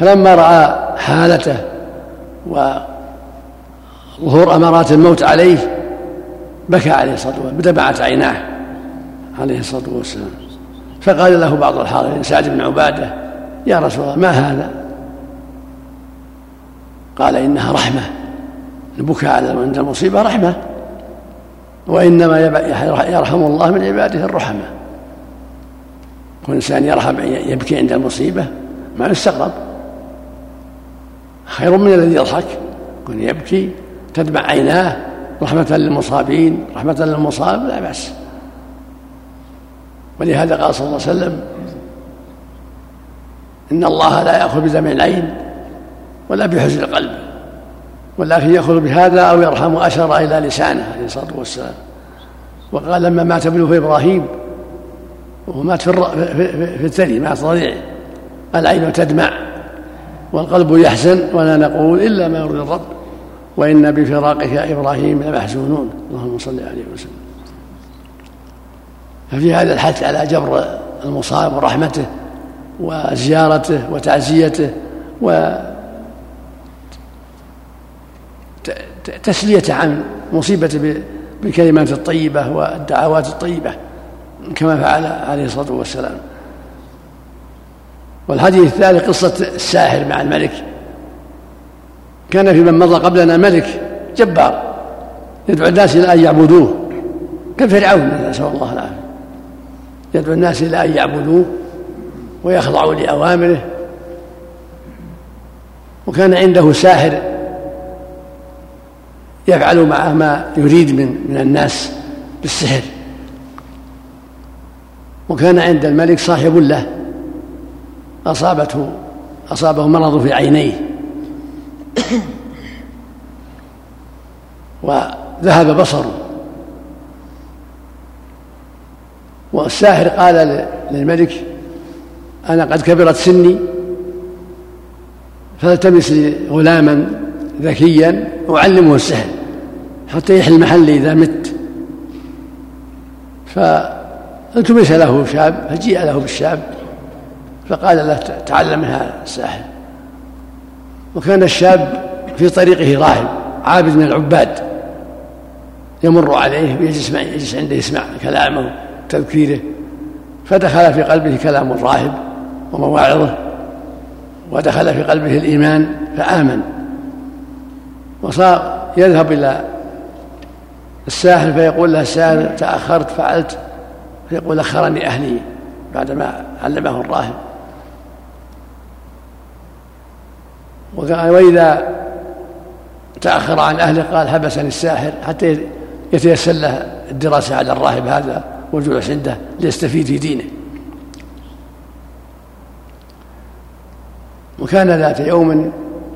S2: فلما رأى حالته وظهور أمارات الموت عليه بكى عليه الصلاة والسلام دمعت عيناه عليه الصلاة والسلام. فقال له بعض الحاضرين سعد بن عبادة يا رسول الله ما هذا؟ قال إنها رحمة البكاء عند المصيبة رحمة وإنما يرحم الله من عباده الرحمة. كل إنسان يرحم يبكي عند المصيبة ما يستغرب. خير من الذي يضحك. يكون يبكي تدمع عيناه رحمة للمصابين رحمة للمصاب لا بأس. ولهذا قال صلى الله عليه وسلم إن الله لا يأخذ بدمع العين ولا بحزن القلب ولكن يأخذ بهذا أو يرحم أشر إلى لسانه عليه الصلاة والسلام. وقال لما مات ابنه إبراهيم وهو مات في في الثدي مات رضيع العين تدمع والقلب يحزن ولا نقول إلا ما يرضي الرب. وإنا بفراقك يا إبراهيم لمحزونون. اللهم صل عليه وسلم. ففي هذا الحث على جبر المصاب ورحمته وزيارته وتعزيته و تسليته عن مصيبته بالكلمات الطيبة والدعوات الطيبة كما فعل عليه الصلاة والسلام. والحديث الثالث قصة الساحر مع الملك. كان في من مضى قبلنا ملك جبار يدعو الناس إلى أن يعبدوه كفرعون نسأل الله العافية. يدعو الناس إلى أن يعبدوه ويخضعوا لأوامره. وكان عنده ساحر يفعل معه ما يريد من من الناس بالسحر. وكان عند الملك صاحب له أصابته أصابه مرض في عينيه. وذهب بصره. والساحر قال للملك أنا قد كبرت سني فالتمس لي غلاما ذكيا أعلمه السحر حتى يحل محلي إذا مت. فالتمس له شاب فجيء له بالشاب فقال له تعلم الساحر. وكان الشاب في طريقه راهب عابد من العباد. يمر عليه ويجلس يجلس عنده يسمع كلامه تذكيره. فدخل في قلبه كلام الراهب ومواعظه ودخل في قلبه الإيمان فآمن. وصار يذهب إلى الساحر فيقول له الساحر تأخرت فعلت. فيقول أخرني أهلي بعدما علمه الراهب. وإذا تأخر عن أهله قال حبسني الساحر حتى يتيسر له الدراسة على الراهب هذا والجلوس عنده ليستفيد في دينه. وكان ذات يوم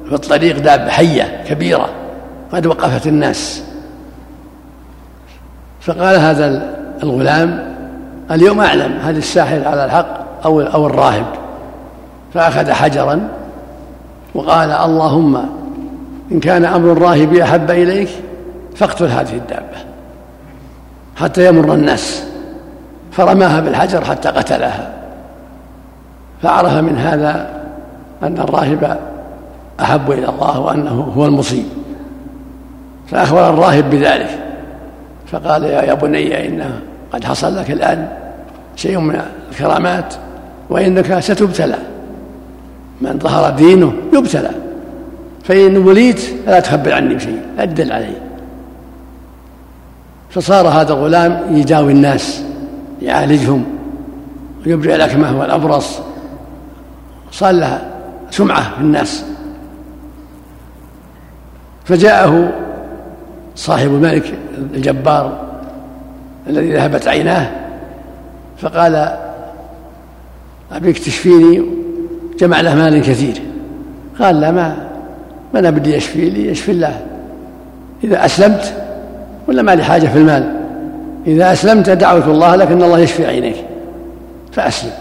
S2: في الطريق دابة حية كبيرة قد وقفت الناس. فقال هذا الغلام اليوم أعلم هل الساحر على الحق أو أو الراهب. فأخذ حجرا وقال اللهم إن كان أمر الراهب أحب إليك فاقتل هذه الدابة حتى يمر الناس فرماها بالحجر حتى قتلها فعرف من هذا أن الراهب أحب إلى الله وأنه هو المصيب فأخبر الراهب بذلك فقال يا بني إنه قد حصل لك الآن شيء من الكرامات وإنك ستبتلى من ظهر دينه يبتلى. فإن وليت فلا تخبر عني بشيء لا تدل علي. فصار هذا الغلام يداوي الناس يعالجهم ويبرئ الأكمه والأبرص. صار له سمعة في الناس. فجاءه صاحب الملك الجبار الذي ذهبت عيناه فقال أبيك تشفيني؟ جمع له مال كثير. قال لا ما ما أنا بدي يشفي لي يشفي الله. إذا أسلمت ولا ما لي حاجة في المال؟ إذا أسلمت دعوت الله لك أن الله يشفي عينيك. فأسلم.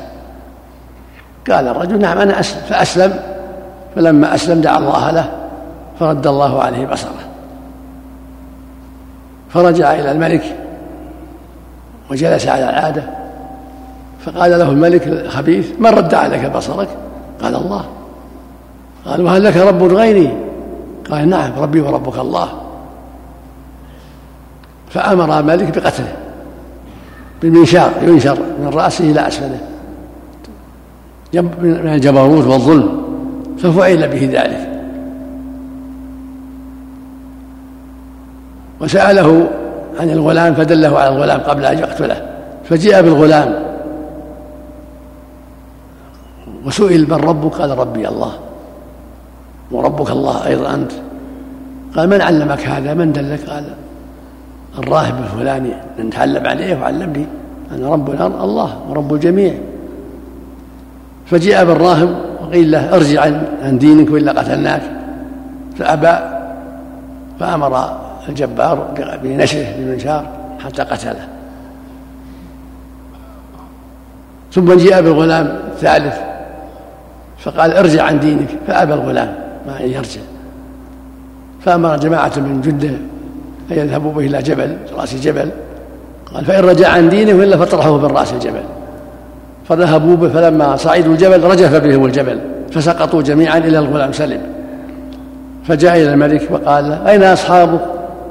S2: قال الرجل نعم أنا أسلم. فأسلم. فلما أسلم دعا الله له فرد الله عليه بصره. فرجع إلى الملك وجلس على العادة. فقال له الملك الخبيث من رد عليك بصرك؟ قال الله. قال وهل لك رب غيري؟ قال نعم ربي وربك الله. فأمر الملك بقتله بالمنشار ينشر من رأسه إلى أسفله. من الجبروت والظلم ففعل به ذلك. وسأله عن الغلام فدله على الغلام قبل أن يقتله. فجاء بالغلام وسئل من ربك؟ قال ربي الله. وربك الله أيضا أنت. قال من علمك هذا؟ من دلك؟ قال الراهب الفلاني. نتعلم عليه وعلمني. أنا رب الأرض الله ورب الجميع. فجاء بالراهب وقيل له ارجع عن دينك وإلا قتلناك. فأبى فأمر الجبار بنشره بالمنشار حتى قتله. ثم جاء بالغلام الثالث. فقال ارجع عن دينك فأبى الغلام ما ان يرجع. فأمر جماعة من جدة أن يذهبوا به إلى جبل رأس جبل. قال فإن رجع عن دينه والا فاطرحوه من رأس الجبل. فذهبوا به فلما صعدوا الجبل رجف بهم الجبل فسقطوا جميعا إلى الغلام سلم. فجاء إلى الملك وقال له أين أصحابك؟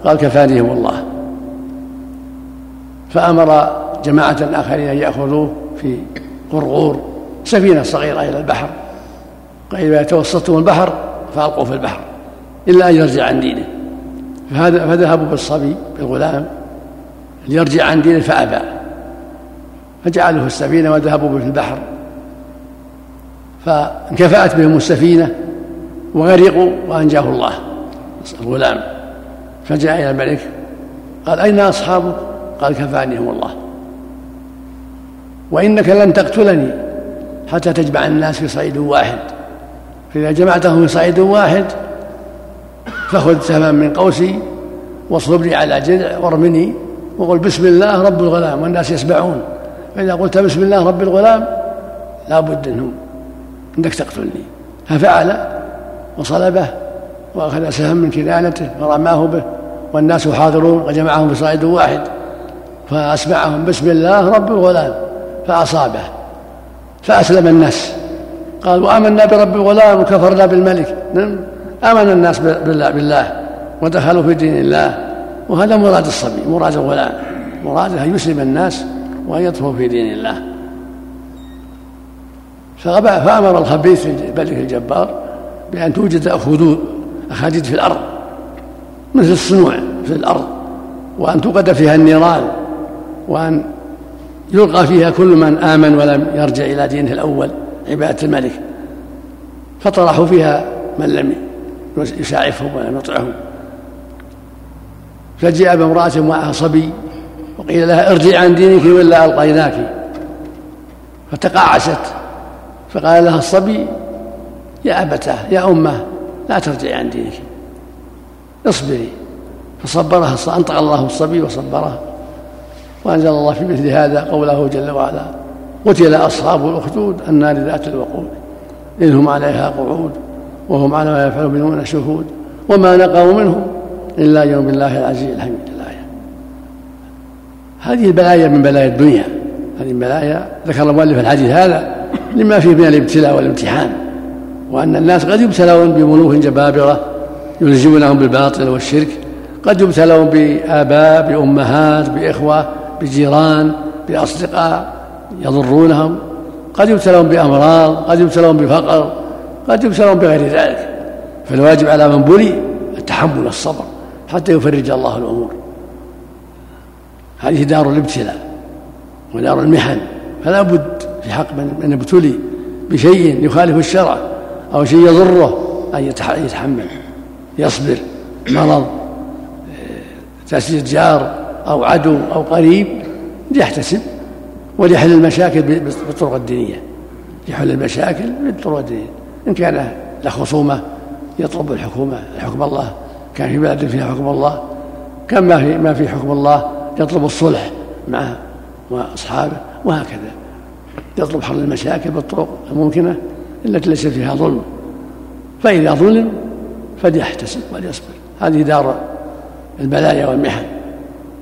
S2: قال كفانيهم الله. فأمر جماعة آخرين أن يأخذوه في قرغور سفينة صغيرة إلى البحر. قال إذا توسطتم البحر فألقوا في البحر إلا أن يرجع عن دينه. فهذا فذهبوا بالصبي بالغلام ليرجع عن دينه فأبى. فجعلوه في السفينة وذهبوا به في البحر. فانكفأت بهم السفينة وغرقوا وأنجاه الله. الغلام فجاء إلى الملك قال أين أصحابك؟ قال كفانيهم الله. وإنك لن تقتلني حتى تجمع الناس في صعيد واحد. فإذا جمعتهم في صعيد واحد فخذ سهما من قوسي واصلبني على جذع وارمني وقل بسم الله رب الغلام والناس يسمعون. فإذا قلت بسم الله رب الغلام لا بد أنهم إنك تقتلني. ففعل وصلبه وأخذ سهم من كنانته ورماه به والناس حاضرون وجمعهم بصعيد واحد فأسمعهم بسم الله رب الغلام فأصابه فأسلم الناس. قالوا امنا برب الغلام وكفرنا بالملك. نعم. آمن الناس بالله, بالله ودخلوا في دين الله. وهذا مراد الصبي مراد الغلام. مراده أن يسلم الناس وأن يطفوا في دين الله. فأمر الخبيث الملك الجبار بأن توجد أخدود أخاديد في الأرض مثل الصنوع في الأرض وأن توقد فيها النيران وأن يلقى فيها كل من آمن ولم يرجع إلى دينه الأول. عبادة الملك فطرحوا فيها من لم يساعفهم ولم يطعهم. فجاء بامرأة معها صبي وقيل لها ارجع عن دينك ولا ألقيناك. فتقاعست فقال لها الصبي يا أبتاه يا أمه لا ترجعي عن دينك اصبري. فصبرها أنطق الله الصبي وصبره وأنزل الله في مثل هذا قوله جل وعلا. قتل أصحاب الأخدود النار ذات الوقود إذ هم عليها قعود وهم على ما يفعلون منهم شهود وما نقوا منهم إلا يوم الله العزيز الحميد الآية هذه البلايا من بلايا الدنيا. هذه البلايا ذكر المؤلف الحديث هذا لما فيه من الابتلاء والامتحان وأن الناس قد يبتلون بملوك جبابرة يلزمونهم بالباطل والشرك قد يبتلون بآباء بأمهات بإخوة بجيران بأصدقاء يضرونهم قد يبتلون بأمراض قد يبتلون بفقر قد يبتلون بغير ذلك. فالواجب على من بلي التحمل الصبر حتى يفرج الله الأمور. هذه دار الابتلاء ودار المحن فلا بد في حق من ابتلي بشيء يخالف الشرع أو شيء يضره أن يتحمل يصبر مرض تسجيل جار أو عدو أو قريب ليحتسب وليحل المشاكل بالطرق الدينية. يحل المشاكل بالطرق الدينية. إن كان له خصومة يطلب الحكومة حكم الله. كان في بلد فيها حكم الله. كان ما في ما في حكم الله يطلب الصلح معه وأصحابه وهكذا. يطلب حل المشاكل بالطرق الممكنة التي ليس فيها ظلم. فإذا ظلم فليحتسب وليصبر. هذه دار البلايا والمحن.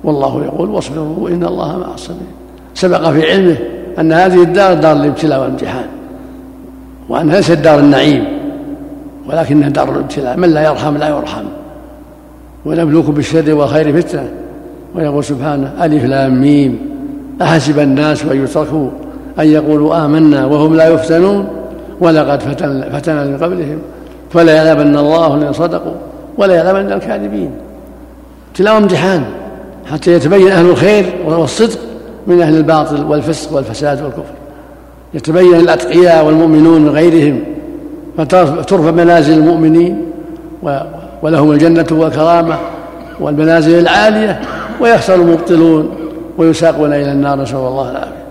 S2: والله يقول واصبروا إن الله مع الصابرين. سبق في علمه أن هذه الدار دار الابتلاء والامتحان وأنها ليست دار النعيم ولكنها دار الابتلاء. من لا يرحم لا يرحم. ونبلوكم بالشر والخير فتنة. ويقول سبحانه ألف لام ميم. أحسب الناس أن يتركوا أن يقولوا آمنا وهم لا يفتنون. ولقد فتن فتن من قبلهم. فلا يعلمن الله الذين صدقوا ولا يعلمن الكاذبين. ابتلاء امتحان حتى يتبين أهل الخير والصدق من أهل الباطل والفسق والفساد والكفر. يتبين الأتقياء والمؤمنون من غيرهم فترفع منازل المؤمنين ولهم الجنة والكرامة والمنازل العالية ويخسر المبطلون ويساقون إلى النار. نسأل الله العافية.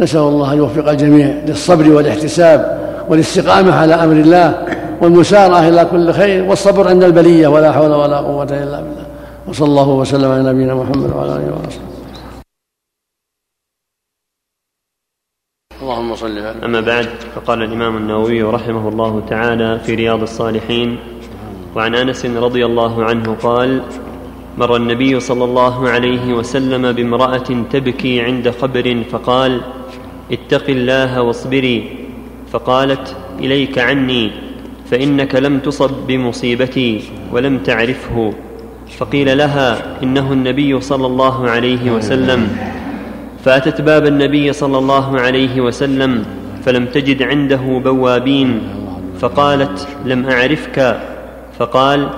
S2: نسأل الله أن يوفق الجميع للصبر والاحتساب والاستقامة على أمر الله والمسارعة إلى كل خير والصبر عند البلية ولا حول ولا قوة إلا بالله. وصلى الله وسلم على نبينا محمد وعلى آله وصحبه.
S1: اللهم صل على أما بعد فقال الإمام النووي رحمه الله تعالى في رياض الصالحين وعن أنس رضي الله عنه قال مر النبي صلى الله عليه وسلم بامرأة تبكي عند قبر فقال اتق الله واصبري. فقالت إليك عني فإنك لم تصب بمصيبتي ولم تعرفه. فقيل لها إنه النبي صلى الله عليه وسلم. فاتت باب النبي صلى الله عليه وسلم فلم تجد عنده بوابين فقالت لم أعرفك. فقال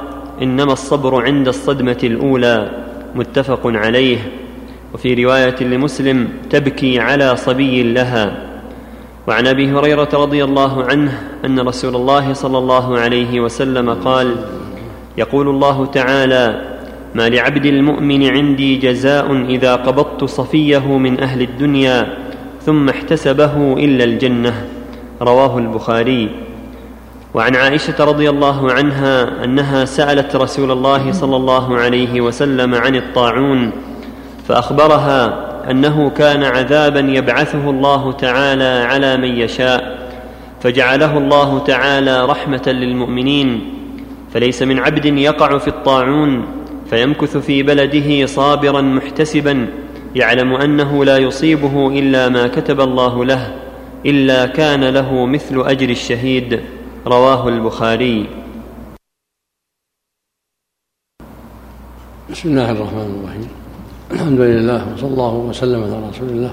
S1: إنما الصبر عند الصدمة الأولى. متفق عليه. وفي رواية لمسلم تبكي على صبي لها. وعن أبي هريرة رضي الله عنه أن رسول الله صلى الله عليه وسلم قال يقول الله تعالى ما لعبد المؤمن عندي جزاء إذا قبضت صفيه من أهل الدنيا ثم احتسبه إلا الجنة. رواه البخاري. وعن عائشة رضي الله عنها أنها سألت رسول الله صلى الله عليه وسلم عن الطاعون فأخبرها أنه كان عذابا يبعثه الله تعالى على من يشاء فجعله الله تعالى رحمة للمؤمنين. فليس من عبد يقع في الطاعون فيمكث في بلده صابرا محتسبا يعلم أنه لا يصيبه إلا ما كتب الله له إلا كان له مثل أجر الشهيد. رواه البخاري.
S2: بسم الله الرحمن الرحيم. الحمد لله وصلى الله وسلم على رسول الله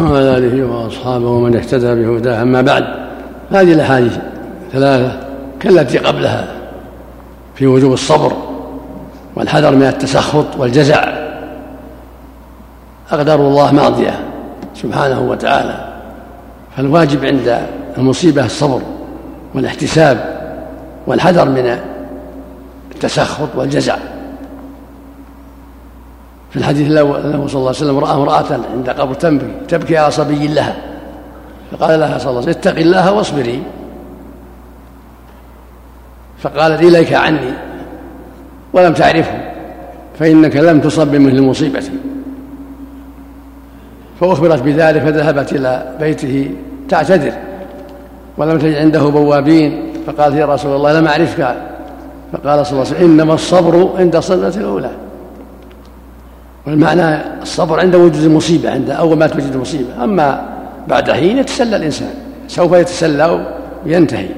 S2: وعلى آله وأصحابه ومن اهتدى بهداه. أما بعد هذه الأحاديث ثلاثة كالتي قبلها في وجوب الصبر. والحذر من التسخط والجزع. أقدار الله ماضية سبحانه وتعالى. فالواجب عند المصيبة الصبر والاحتساب والحذر من التسخط والجزع. في الحديث الأول أنه صلى الله عليه وسلم رأى امرأة عند قبر تنبكي تبكي على صبي لها. فقال لها صلى الله عليه وسلم اتق الله واصبري. فقالت إليك عني. ولم تعرفه فإنك لم تصب بمثل مصيبتي فأخبرت بذلك فذهبت إلى بيته تعتذر ولم تجد عنده بوابين. فقالت يا رسول الله لم أعرفك. فقال صلى الله عليه وسلم إنما الصبر عند الصدمة الأولى. والمعنى الصبر عند وجود المصيبة عند أول ما توجد المصيبة. أما بعد حين يتسلى الإنسان سوف يتسلى وينتهي.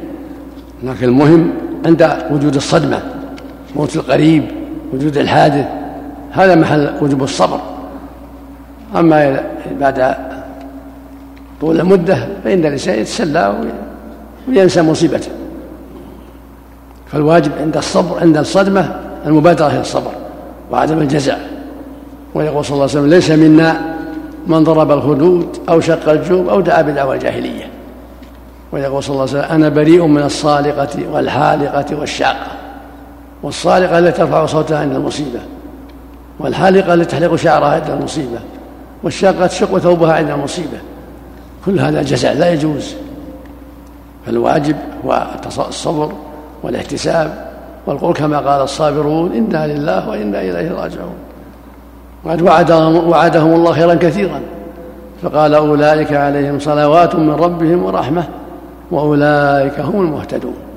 S2: لكن المهم عند وجود الصدمة. موت القريب وجود الحادث هذا محل وجوب الصبر. أما بعد طول المدة فإن الإنسان يتسلى وينسى مصيبته. فالواجب عند الصبر عند الصدمة المبادرة إلى الصبر وعدم الجزع ويقول صلى الله عليه وسلم ليس منا من ضرب الخدود أو شق الجوب أو دعا بدعوى الجاهلية. ويقول صلى الله عليه وسلم أنا بريء من الصالقة والحالقة والشاقة. والصالقة التي ترفع صوتها عند المصيبة والحالقة التي تحلق شعرها عند المصيبة والشاقة تشق ثوبها عند المصيبة. كل هذا جزع لا يجوز. فالواجب هو الصبر والاحتساب والقول كما قال الصابرون إنا لله وإنا إليه راجعون. وقد وعدهم, وعدهم الله خيرا كثيرا. فقال أولئك عليهم صلوات من ربهم ورحمة وأولئك هم المهتدون.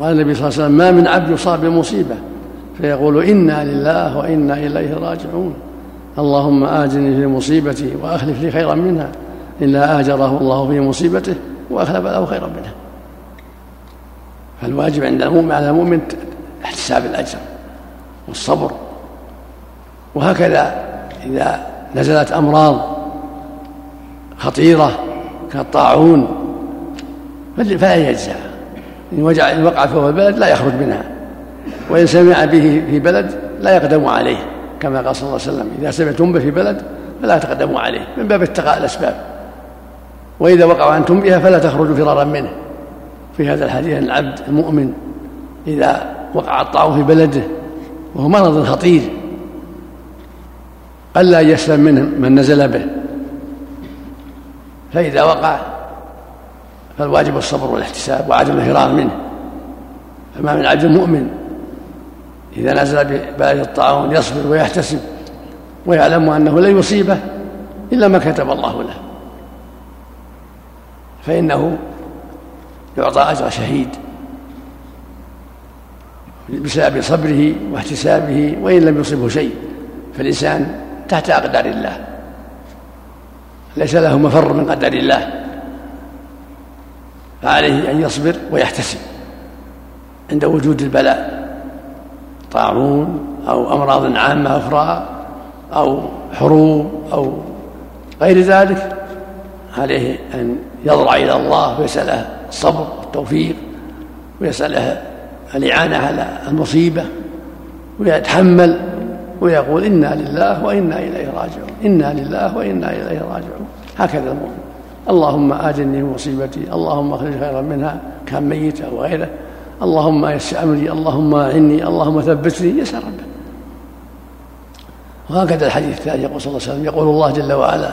S2: قال النبي صلى الله عليه وسلم ما من عبد يصاب بمصيبة. فيقول إنا لله وإنا إليه راجعون. اللهم آجني في مصيبتي وأخلف لي خيرا منها. إلا آجره الله في مصيبته وأخلف له خيرا منها. فالواجب عند المؤمن على المؤمن احتساب الأجر والصبر. وهكذا إذا نزلت أمراض خطيرة كالطاعون فلا يجزع إن وجع إن وقع في البلد لا يخرج منها. وإن سمع به في بلد لا يقدم عليه كما قال صلى الله عليه وسلم إذا سمعتم به في بلد فلا تقدموا عليه من باب اتقاء الأسباب. وإذا وقع أنتم بها فلا تخرجوا فرارا منه. في هذا الحديث أن العبد المؤمن إذا وقع الطاعون في بلده وهو مرض خطير قل أن يسلم منه من نزل به. فإذا وقع فالواجب الصبر والاحتساب وعدم الفرار منه. فما من عبد مؤمن إذا نزل ببلد الطاعون يصبر ويحتسب ويعلم أنه لن يصيبه إلا ما كتب الله له. فإنه يعطى أجر شهيد بسبب صبره واحتسابه وإن لم يصبه شيء. فالإنسان تحت أقدار الله. ليس له مفر من قدر الله. فعليه أن يصبر ويحتسب عند وجود البلاء طاعون أو أمراض عامة أخرى أو حروب أو غير ذلك عليه أن يضرع إلى الله ويسأله الصبر والتوفيق ويسأله الإعانة على المصيبة ويتحمل ويقول إنا لله وإنا إليه راجعون إنا لله وإنا إليه راجعون. هكذا المؤمن. اللهم آجلني مصيبتي اللهم أخرج خيرا منها كان ميت أو غيره اللهم يسر أمري اللهم أعني اللهم ثبتني يسر ربه وهكذا الحديث الثاني يقول صلى الله عليه وسلم يقول الله جل وعلا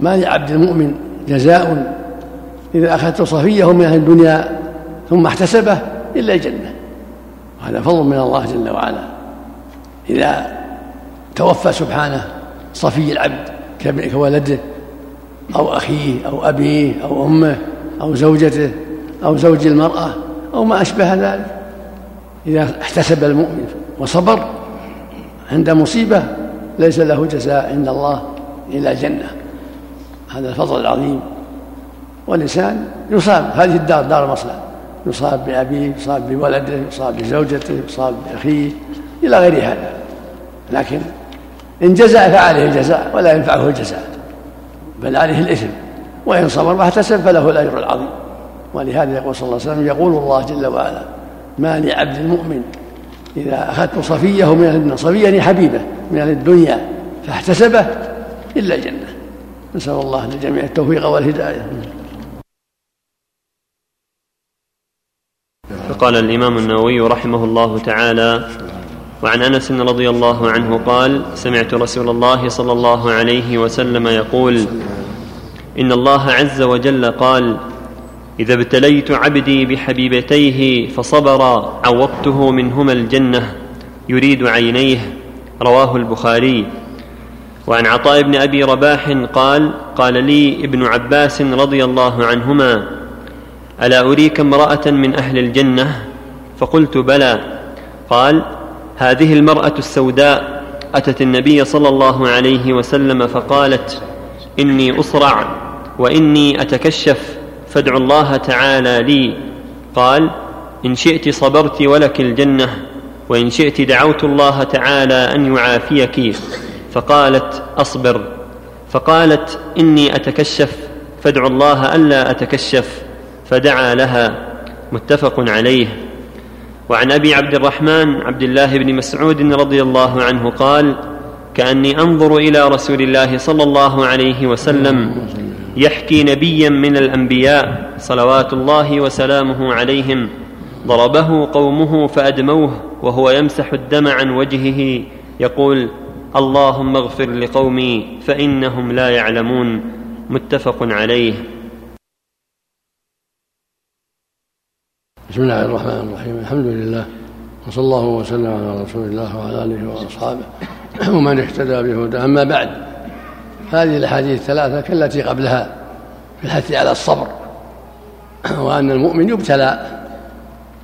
S2: ما لعبد المؤمن جزاء إذا أخذت صفية من أهل الدنيا ثم احتسبه إلا الجنة. وهذا فضل من الله جل وعلا. إذا توفى سبحانه صفي العبد كولده أو أخيه أو أبيه أو أمه أو زوجته أو زوج المرأة أو ما أشبه ذلك. إذا احتسب المؤمن وصبر عند مصيبة ليس له جزاء عند الله إلا الجنة هذا الفضل العظيم. والإنسان يصاب هذه الدار دار المصلحة يصاب بأبيه يصاب بولده يصاب بزوجته يصاب بأخيه إلى غير هذا. لكن إن جزع فعليه الجزاء ولا ينفعه الجزاء بل عليه الإثم. وإن صبر واحتسب فله الأجر العظيم. ولهذا يقول صلى الله عليه وسلم يقول الله جل وعلا ما لعبد المؤمن إذا أخذت صفية من الدنيا صفيا يعني حبيبة من الدنيا فاحتسبه إلا الجنة. نسأل الله للجميع التوفيق والهداية.
S1: فقال الإمام النووي رحمه الله تعالى وعن أنس رضي الله عنه قال سمعت رسول الله صلى الله عليه وسلم يقول إن الله عز وجل قال إذا ابتليت عبدي بحبيبتيه فصبر عوضته منهما الجنة يريد عينيه. رواه البخاري. وعن عطاء بن أبي رباح قال قال لي ابن عباس رضي الله عنهما ألا أريك امرأة من أهل الجنة؟ فقلت بلى. قال هذه المرأة السوداء أتت النبي صلى الله عليه وسلم فقالت إني اصرع وإني أتكشف فادعوا الله تعالى لي. قال إن شئت صبرت ولك الجنة وإن شئت دعوت الله تعالى أن يعافيك. فقالت أصبر. فقالت إني أتكشف فادعوا الله ألا أتكشف. فدعا لها. متفق عليه. وعن أبي عبد الرحمن عبد الله بن مسعود رضي الله عنه قال كأني أنظر إلى رسول الله صلى الله عليه وسلم يحكي نبيا من الأنبياء صلوات الله وسلامه عليهم ضربه قومه فأدموه وهو يمسح الدم عن وجهه يقول اللهم اغفر لقومي فإنهم لا يعلمون. متفق عليه.
S2: بسم الله الرحمن الرحيم. الحمد لله. وصلى الله وسلم على رسول الله وعلى آله وأصحابه. (coughs) ومن اهتدى بهدى أما بعد هذه الأحاديث الثلاثة كالتي قبلها في الحث على الصبر. (coughs) وأن المؤمن يبتلى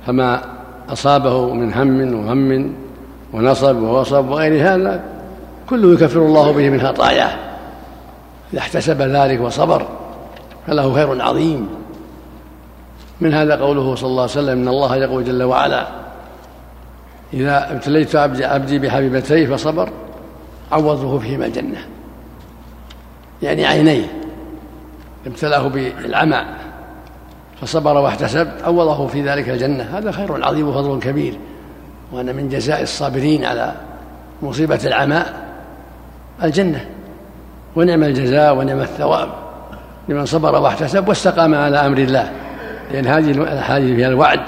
S2: فما أصابه من هم وهم ونصب ووصب وغير هذا كله يكفر الله به من خطاياه. إذا احتسب ذلك وصبر فله خير عظيم. من هذا قوله صلى الله عليه وسلم إن الله يقول جل وعلا إذا ابتليت عبدي, عبدي فصبر عوضه فيهما الجنة. يعني عينيه ابتلاه بالعمى فصبر واحتسب عوضه في ذلك الجنة. هذا خير عظيم وفضل كبير وان من جزاء الصابرين على مصيبة العمى الجنة. ونعم الجزاء ونعم الثواب لمن صبر واحتسب واستقام على أمر الله. لأن هذه الأحاديث فيها الوعد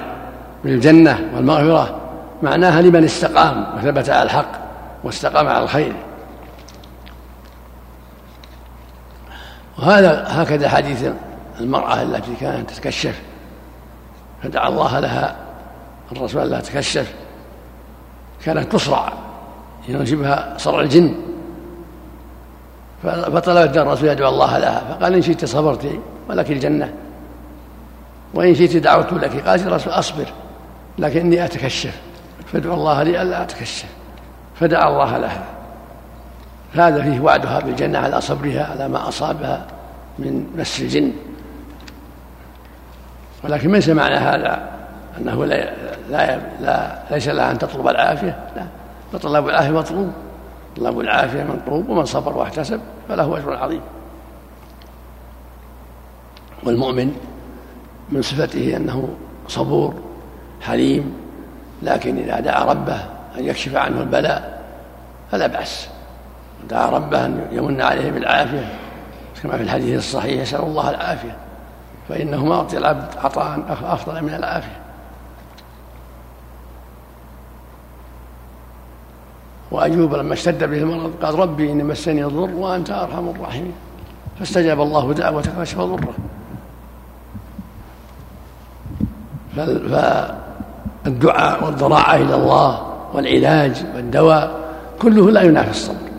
S2: بالجنة والمغفرة معناها لمن استقام وثبت على الحق واستقام على الخير. وهذا هكذا حديث المرأة التي كانت تتكشف فدعا الله لها الرسول لا تكشف كانت تصرع ينجبها صرع الجن. فطلبت الرسول يدعو الله لها فقال إن شئت صبرت ولك الجنة. وإن شئت دعوت لك. قالت الرسول أصبر لكني أتكشف. فادعو الله لي ألا أتكشف. فدعا الله لها. هذا فيه وعدها بالجنة على صبرها على ما أصابها من مس الجن. ولكن ليس معنى هذا؟ أنه لا, لا, لا ليس لها أن تطلب العافية. لا فطلب العافية مطلوب. طلب العافية مطلوب ومن صبر واحتسب فله أجر عظيم. والمؤمن من صفته أنه صبور حليم لكن إذا دعا ربه أن يكشف عنه البلاء فلا بأس. دعا ربه أن يمن عليه بالعافية كما في الحديث الصحيح يسأل الله العافية فإنه ما أعطي العبد عطاء أفضل من العافية. وأيوب لما اشتد به المرض قال ربي إني مسني الضر وأنت أرحم الراحمين. فاستجاب الله دعوته فكشف ضره. فالدعاء والضراعة إلى الله والعلاج والدواء كله لا ينافي الصبر.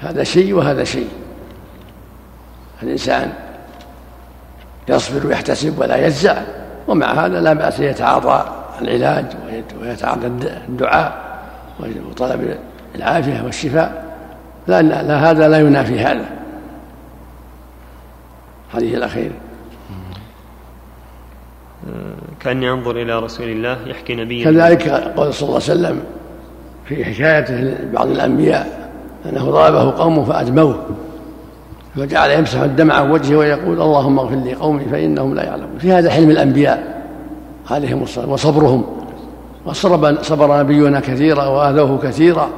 S2: هذا شيء وهذا شيء. الإنسان يصبر ويحتسب ولا يجزع ومع هذا لا بأس يتعاطى العلاج ويتعاطى الدعاء وطلب العافية والشفاء. لا, لا هذا لا ينافي هذا. حديث الأخير.
S1: كأني أنظر إلى رسول الله يحكي نبيا
S2: كذلك قول صلى الله عليه وسلم في حكايته لبعض الأنبياء أنه ضربه قومه فأدموه فجعل يمسح الدمع عن وجهه ويقول اللهم اغفر لي قومي فإنهم لا يعلمون. في هذا حلم الأنبياء عليهم الصلاة وصبرهم وصبر صبر نبينا كثيرا وآذوه كثيرا.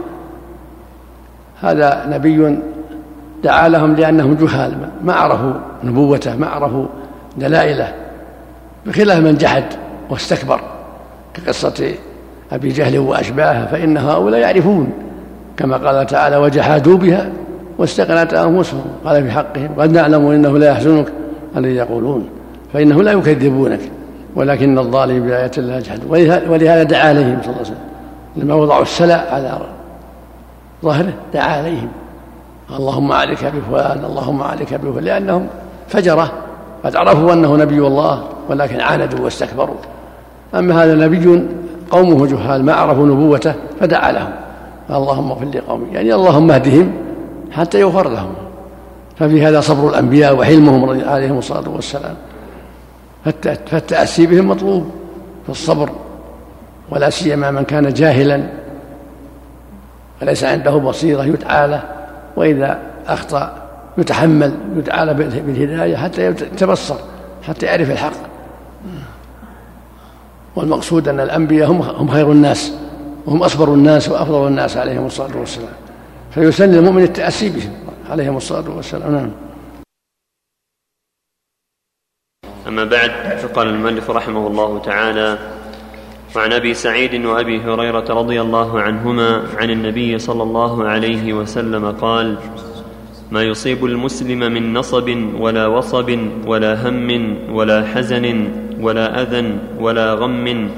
S2: هذا نبي دعا لهم لأنهم جهال ما عرفوا نبوته ما عرفوا دلائله. بخلاف من جحد واستكبر كقصة أبي جهل وأشباهه فإن هؤلاء يعرفون كما قال تعالى وجحدوا بها واستغنت أنفسهم قال في حقهم قد نعلم إنه لا يحزنك الذي يقولون فإنه لا يكذبونك ولكن الظالم بآيات الله يجحدون ولهذا دعا عليهم صلى الله عليه وسلم. لما وضعوا السلع على ظهره دعا عليهم. اللهم عليك بفلان اللهم عليك بفلان لأنهم فجرة قد عرفوا أنه نبي الله ولكن عاندوا واستكبروا. أما هذا نبي قومه جهال ما عرفوا نبوته فدعا لهم. اللهم اغفر لقومي يعني اللهم اهدهم حتى يغفر لهم. ففي هذا صبر الأنبياء وحلمهم عليهم الصلاة والسلام. فالتأسي بهم مطلوب في الصبر ولا سيما من كان جاهلا. وليس عنده بصيرة يدعى له وإذا أخطأ يتحمل يدعى له بالهداية حتى يتبصر حتى يعرف الحق. والمقصود أن الأنبياء هم هم خير الناس وهم أصبر الناس وأفضل الناس عليهم الصلاة والسلام. فيسن للمؤمن التأسي بهم عليهم الصلاة والسلام. نعم.
S1: أما بعد فقال المؤلف رحمه الله تعالى وعن أبي سعيد وأبي هريرة رضي الله عنهما عن النبي صلى الله عليه وسلم قال ما يصيب المسلم من نصب ولا وصب ولا هم ولا حزن ولا أذى ولا غم.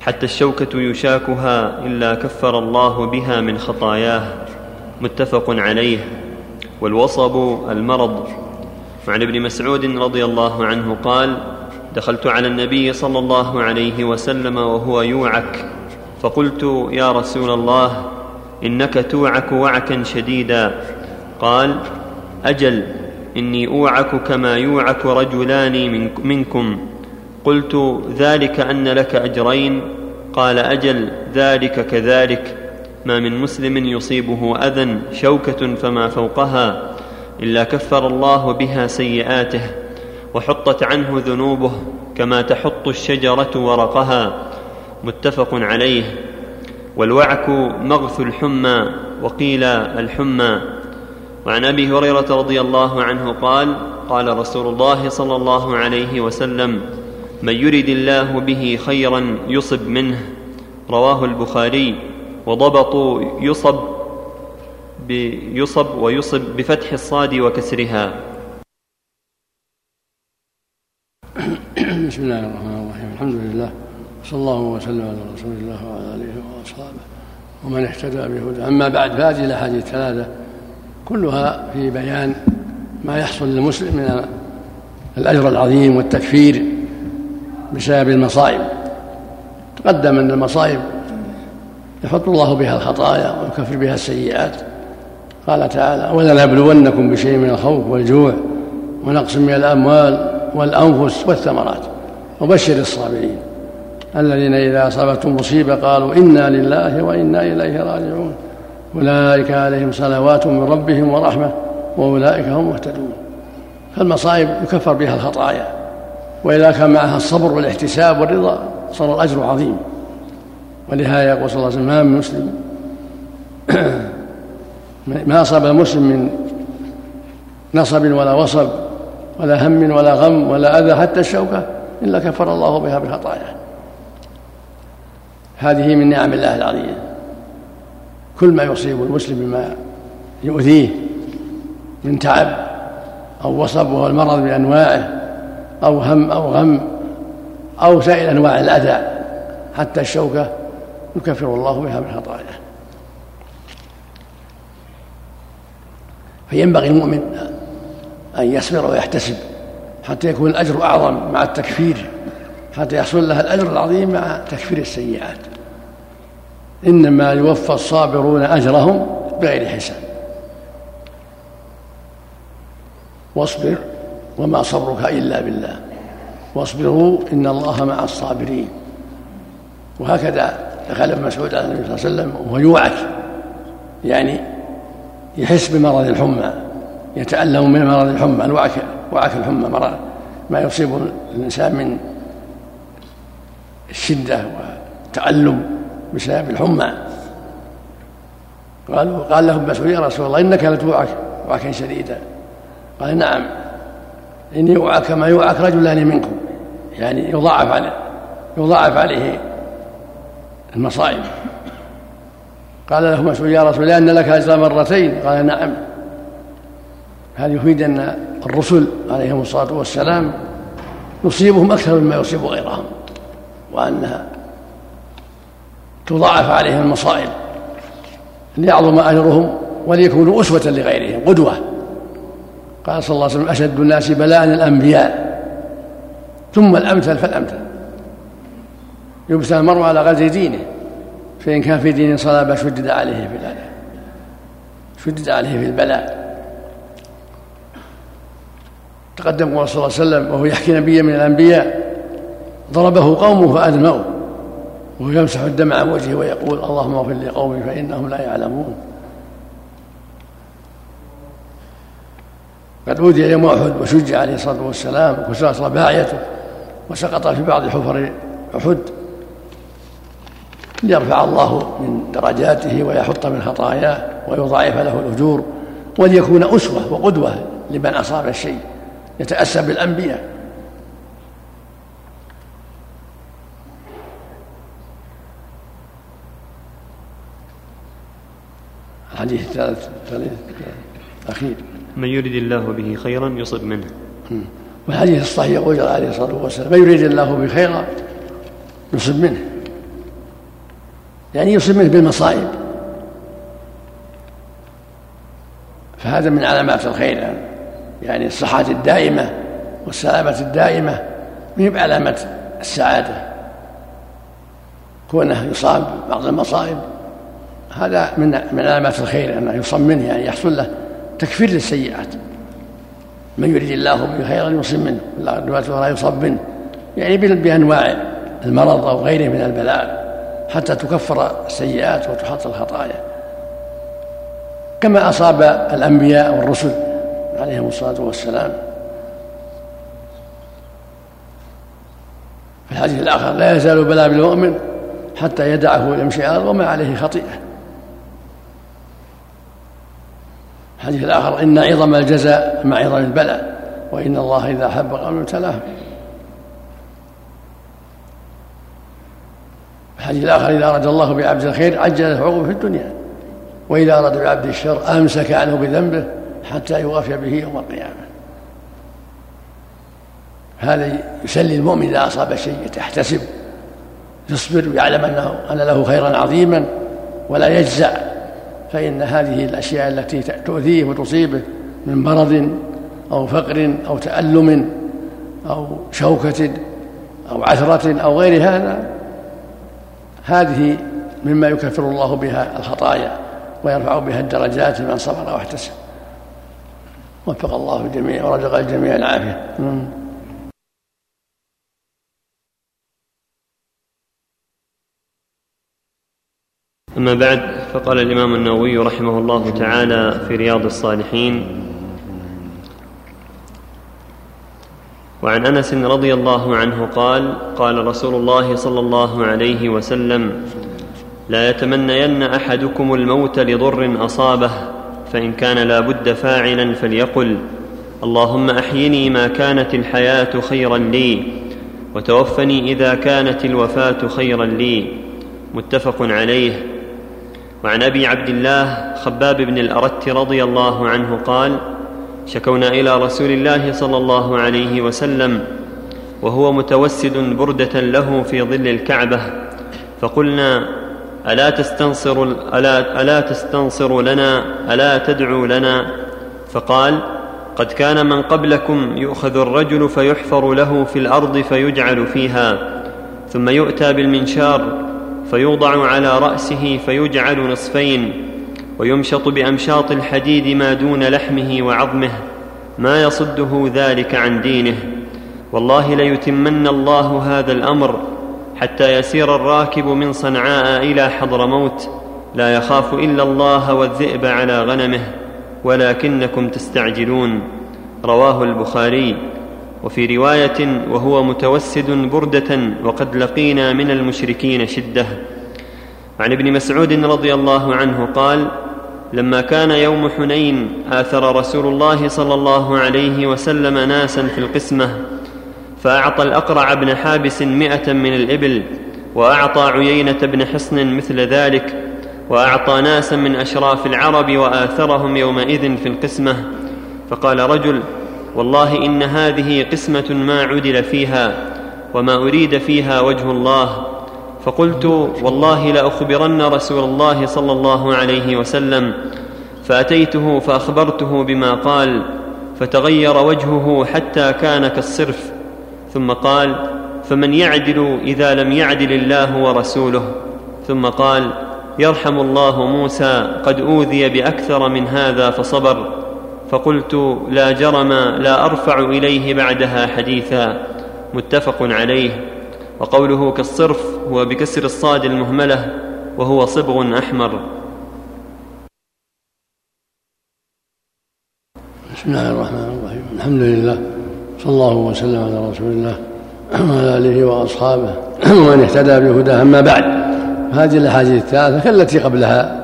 S1: حتى الشوكة يشاكها إلا كفر الله بها من خطاياه. متفق عليه. والوصب المرض. وعن ابن مسعود رضي الله عنه قال دخلت على النبي صلى الله عليه وسلم وهو يوعك. فقلت يا رسول الله إنك توعك وعكا شديدا. قال أجل إني أوعك كما يوعك رجلان منكم. قلت ذلك أن لك أجرين. قال أجل ذلك كذلك. ما من مسلم يصيبه أذى شوكة فما فوقها إلا كفر الله بها سيئاته وحطت عنه ذنوبه كما تحط الشجرة ورقها. متفق عليه. والوعك مغث الحمى وقيل الحمى. وعن أبي هريرة رضي الله عنه قال قال رسول الله صلى الله عليه وسلم من يرد الله به خيرا يصب منه. رواه البخاري وضبطوا يصب بيصب ويصب بفتح الصاد وكسرها.
S2: بسم الله الرحمن الرحيم. الحمد لله صلى الله وسلم على رسول الله وعلى آله وأصحابه ومن اهتدى بهدى أما بعد فهذه الأحاديث الثلاثة كلها في بيان ما يحصل للمسلم من الأجر العظيم والتكفير بسبب المصائب. تقدم أن المصائب يحط الله بها الخطايا ويكفر بها السيئات. قال تعالى ولنبلونكم بشيء من الخوف والجوع ونقص من الأموال والأنفس والثمرات. وبشر الصابرين الذين إذا أصابتهم مصيبة قالوا إنا لله وإنا إليه راجعون. أولئك عليهم صلوات من ربهم ورحمة وأولئك هم مهتدون. فالمصائب يكفر بها الخطايا وإذا كان معها الصبر والاحتساب والرضا صار الأجر عظيم. ولهذا يقول صلى الله عليه وسلم ما من مسلم (clears throat) ما أصاب المسلم من نصب ولا وصب ولا هم ولا غم ولا أذى حتى الشوكة إلا كفر الله بها بخطاياه هذه من نعم الله العظيمة كل ما يصيب المسلم بما يؤذيه من تعب أو وصب وهو المرض بأنواعه أو هم أو غم أو سائر أنواع الأذى حتى الشوكة يكفر الله بها من خطاياه. فينبغي المؤمن أن يصبر ويحتسب حتى يكون الأجر أعظم مع التكفير حتى يحصل له الأجر العظيم مع تكفير السيئات. إنما يوفى الصابرون أجرهم بغير حساب. واصبر وما صبرك إلا بالله. واصبروا إن الله مع الصابرين. وهكذا دخل ابن مسعود على النبي صلى الله عليه وسلم وهو يوعك يعني يحس بمرض الحمى يتألم من مرض الحمى الوعك وعك الحمى مرض ما يصيب الإنسان من الشدة والتألم بسبب الحمى. قالوا قال له مسعود يا رسول الله إنك لتوعك وعكا شديدا. قال نعم إني يوعك ما يوعك رجلان منكم. يعني يضاعف عليه يضاعف عليه المصائب. قال له مسعود يا رسول الله أن لك أجر مرتين. قال نعم. هذا يفيد أن الرسل عليهم الصلاة والسلام؟ يصيبهم أكثر مما يصيب غيرهم وأنها تضاعف عليهم المصائب ليعظم أجرهم وليكونوا أسوة لغيرهم قدوة. قال صلى الله عليه وسلم أشد الناس بلاء الأنبياء. ثم الأمثل فالأمثل. يبتلى المرء على غزي دينه فإن كان في دين صلابة شدد عليه في الأذى شدد عليه في البلاء. تقدم قول صلى الله عليه وسلم وهو يحكي نبيا من الأنبياء ضربه قومه فأدموه وهو يمسح الدم عن وجهه ويقول اللهم اغفر لقومي فإنهم لا يعلمون. قد أودي يوم أحد وشج عليه الصلاة والسلام وكسرت رباعيته وسقط في بعض حفر أحد ليرفع الله من درجاته ويحط من خطاياه ويضاعف له الأجور وليكون أسوة وقدوة لمن أصاب الشيء يتأسى بالأنبياء. الحديث الثالث الأخير
S1: من يريد الله به خيرا يصب منه.
S2: والحديث الصحيح يقول عليه الصلاة والسلام من يريد الله به خيرا يصب منه. يعني يصب منه بالمصائب. فهذا من علامات الخير. يعني الصحة الدائمة والسلامة الدائمة من بعلامة السعادة. كونه يصاب بعض المصائب. هذا من من علامات الخير انه يصب منه يعني يحصل له تكفير للسيئات. من يريد الله به خيرا يصب منه لا يصب منه. يعني بأنواع المرض أو غيره من البلاء حتى تكفر السيئات وتحط الخطايا. كما أصاب الأنبياء والرسل عليهم الصلاة والسلام. في الحديث الآخر لا يزال بلاء بالمؤمن حتى يدعه يمشي على وما عليه خطيئة. الحديث الآخر إن عظم الجزاء مع عظم البلاء وإن الله إذا أحب قوم ابتلاه. الحديث الآخر إذا أراد الله بعبد الخير عجل له عقوبة في الدنيا وإذا أراد بعبد الشر أمسك عنه بذنبه حتى يوافي به يوم القيامة. هذا يسلي المؤمن إذا أصاب شيء يحتسب يصبر ويعلم أنه أن له خيرا عظيما ولا يجزع فإن هذه الأشياء التي تؤذيه وتصيبه من مرض أو فقر أو تألم أو شوكة أو عثرة أو غير هذا هذه مما يكفر الله بها الخطايا ويرفع بها الدرجات من صبر واحتسب. وفق الله الجميع ورزق الجميع العافية.
S1: أما بعد فقال الإمام النووي رحمه الله تعالى في رياض الصالحين وعن أنس رضي الله عنه قال قال رسول الله صلى الله عليه وسلم لا يتمنين أحدكم الموت لضر أصابه فإن كان لا بد فاعلا فليقل اللهم أحيني ما كانت الحياة خيرا لي وتوفني إذا كانت الوفاة خيرا لي. متفق عليه. وعن أبي عبد الله خباب بن الأرت رضي الله عنه قال شكونا إلى رسول الله صلى الله عليه وسلم وهو متوسد بردة له في ظل الكعبة فقلنا ألا تستنصر ألا, ألا تستنصر لنا ألا تدعو لنا؟ فقال قد كان من قبلكم يؤخذ الرجل فيحفر له في الأرض فيجعل فيها ثم يؤتى بالمنشار فيوضع على رأسه فيجعل نصفين ويمشط بأمشاط الحديد ما دون لحمه وعظمه ما يصده ذلك عن دينه. والله ليتمن الله هذا الأمر حتى يسير الراكب من صنعاء إلى حضرموت لا يخاف إلا الله والذئب على غنمه ولكنكم تستعجلون. رواه البخاري. وفي رواية وهو متوسد بردة وقد لقينا من المشركين شدة. وعن ابن مسعود رضي الله عنه قال لما كان يوم حنين آثر رسول الله صلى الله عليه وسلم ناسا في القسمة فأعطى الأقرع بن حابس مائه من الإبل وأعطى عيينة بن حصن مثل ذلك وأعطى ناسا من أشراف العرب وآثرهم يومئذ في القسمة. فقال رجل والله إن هذه قسمة ما عدل فيها وما أريد فيها وجه الله. فقلت والله لأخبرن رسول الله صلى الله عليه وسلم فأتيته فأخبرته بما قال فتغير وجهه حتى كان كالصرف. ثم قال فمن يعدل إذا لم يعدل الله ورسوله؟ ثم قال يرحم الله موسى قد أوذي بأكثر من هذا فصبر. فقلت لا جرم لا أرفع إليه بعدها حديثا متفق عليه وقوله كالصرف هو بكسر الصاد المهملة وهو صبغ أحمر.
S2: بسم الله الرحمن الرحيم. الحمد لله صلى الله وسلم على رسول الله وعلى آله وأصحابه (clears throat) ومن اهتدى بهداه أما بعد. هذه الأحاديث الثلاثة كالتي قبلها.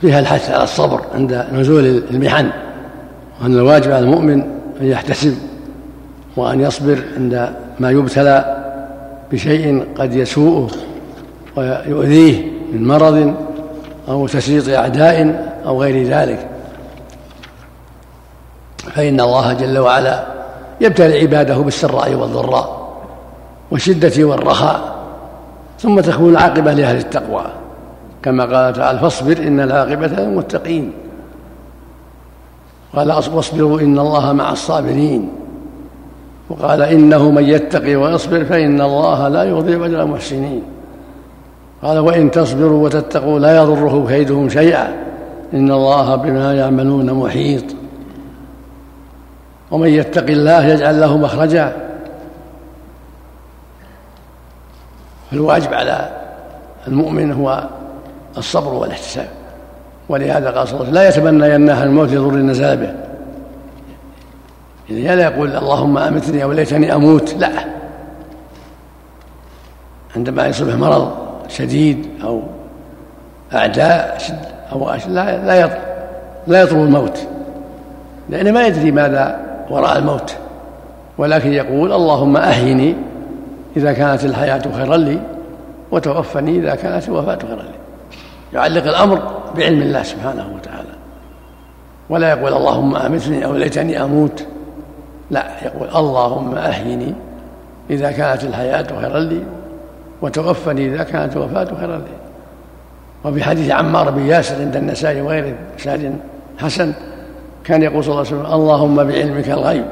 S2: فيها الحث على الصبر عند نزول المحن وأن الواجب على المؤمن أن يحتسب وأن يصبر عند ما يبتلى بشيء قد يسوءه ويؤذيه من مرض أو تسليط أعداء أو غير ذلك. فإن الله جل وعلا يبتلي عباده بالسراء والضراء والشدة والرخاء ثم تكون العاقبة لأهل التقوى. كما قال تعالى فاصبر إن العاقبة للمتقين. قال واصبروا إن الله مع الصابرين. وقال إنه من يتقي ويصبر فإن الله لا يضيع أجر المحسنين. قال وإن تصبروا وتتقوا لا يضره كيدهم شيئا. إن الله بما يعملون محيط. ومن يتق الله يجعل له مخرجا. فالواجب على المؤمن هو الصبر والاحتساب. ولهذا قال صلى الله عليه وسلم لا يتمنى يناها الموت لضر نزل به. يعني لا يقول اللهم أمتني أو ليتني أموت لا. عندما يصيبه مرض شديد أو أعداء أو لا لا لا يطلب الموت. لأنه ما يدري ماذا وراء الموت. ولكن يقول اللهم احيني إذا كانت الحياة خيرا لي وتوفني إذا كانت الوفاة خيرا لي. يعلق الأمر بعلم الله سبحانه وتعالى. ولا يقول اللهم أمتني أو ليتني أموت. لا يقول اللهم أحيني إذا كانت الحياة خيرا لي وتوفني إذا كانت الوفاة خيرا لي. وفي حديث عمار بن ياسر عند النسائي وغيره سعد حسن كان يقول صلى الله عليه وسلم اللهم بعلمك الغيب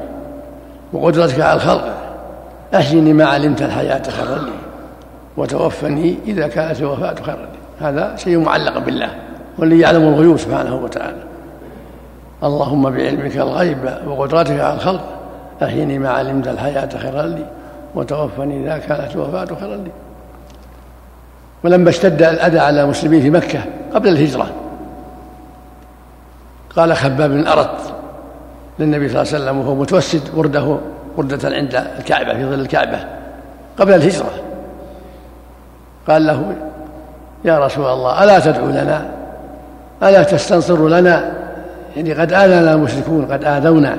S2: وقدرتك على الخلق أحيني ما علمت الحياة خيرا لي وتوفني إذا كانت الوفاة خيرا لي. هذا شيء معلق بالله والذي يعلم الغيوب سبحانه وتعالى. اللهم بعلمك الغيب وقدرتك على الخلق أحيني ما علمت الحياة خيرا لي وتوفني إذا كانت الوفاة خيرا لي. ولما اشتد الأذى على المسلمين في مكة قبل الهجرة قال خباب بن أرت للنبي صلى الله عليه وسلم وهو متوسد ورده وردة عند الكعبة في ظل الكعبة قبل الهجرة قال له يا رسول الله ألا تدعو لنا؟ ألا تستنصر لنا؟ يعني قد آذانا المشركون قد آذونا.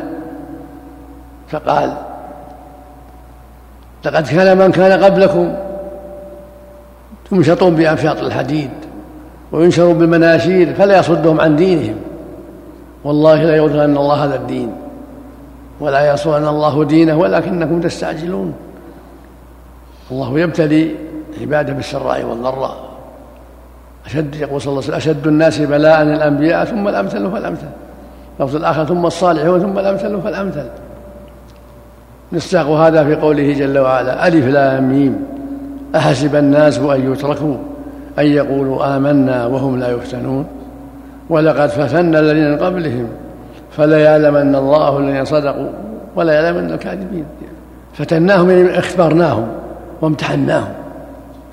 S2: فقال لقد كان من كان قبلكم يمشطون بأنفاط الحديد وينشرون بالمناشير فلا يصدهم عن دينهم. والله لا يغفرن الله هذا الدين ولا ينصرن الله دينه ولكنكم تستعجلون. الله يبتلي عباده بالسراء والضراء. أشد يقول صلى الله عليه وسلم أشد الناس بلاء الأنبياء ثم الأمثل فالأمثل لفظ الآخر ثم الصالحون ثم الأمثل فالأمثل نستاق هذا في قوله جل وعلا ألف لام ميم. أحسب الناس أن يتركوا أن يقولوا آمنا وهم لا يفتنون. ولقد فتنا الذين من قبلهم فليعلمن الله الذين صدقوا ولا يعلمن الكاذبين. فتناهم يعني اختبرناهم وامتحناهم.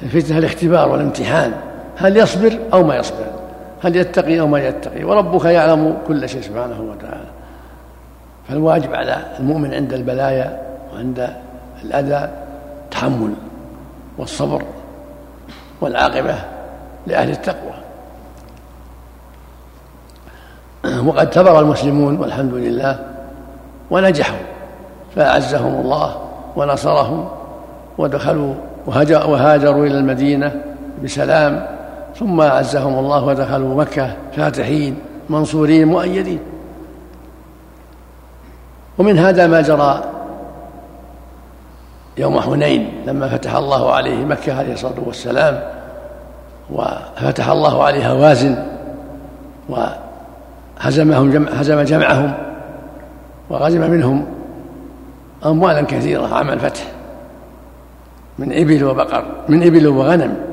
S2: الفتنة الاختبار والامتحان. هل يصبر أو ما يصبر؟ هل يتقي أو ما يتقي؟ وربك يعلم كل شيء سبحانه وتعالى. فالواجب على المؤمن عند البلايا وعند الأذى التحمل والصبر والعاقبة لأهل التقوى. (clears throat) وقد ثبر المسلمون والحمد لله ونجحوا فأعزهم الله ونصرهم ودخلوا وهاجروا إلى المدينة بسلام ثم أعزهم الله ودخلوا مكة فاتحين منصورين مؤيدين. ومن هذا ما جرى يوم حنين لما فتح الله عليه مكة عليه الصلاة والسلام وفتح الله عليه هوازن هزمهم جمع هزم جمعهم وغزم منهم أموالا كثيرة عام الفتح من إبل وبقر من إبل وغنم.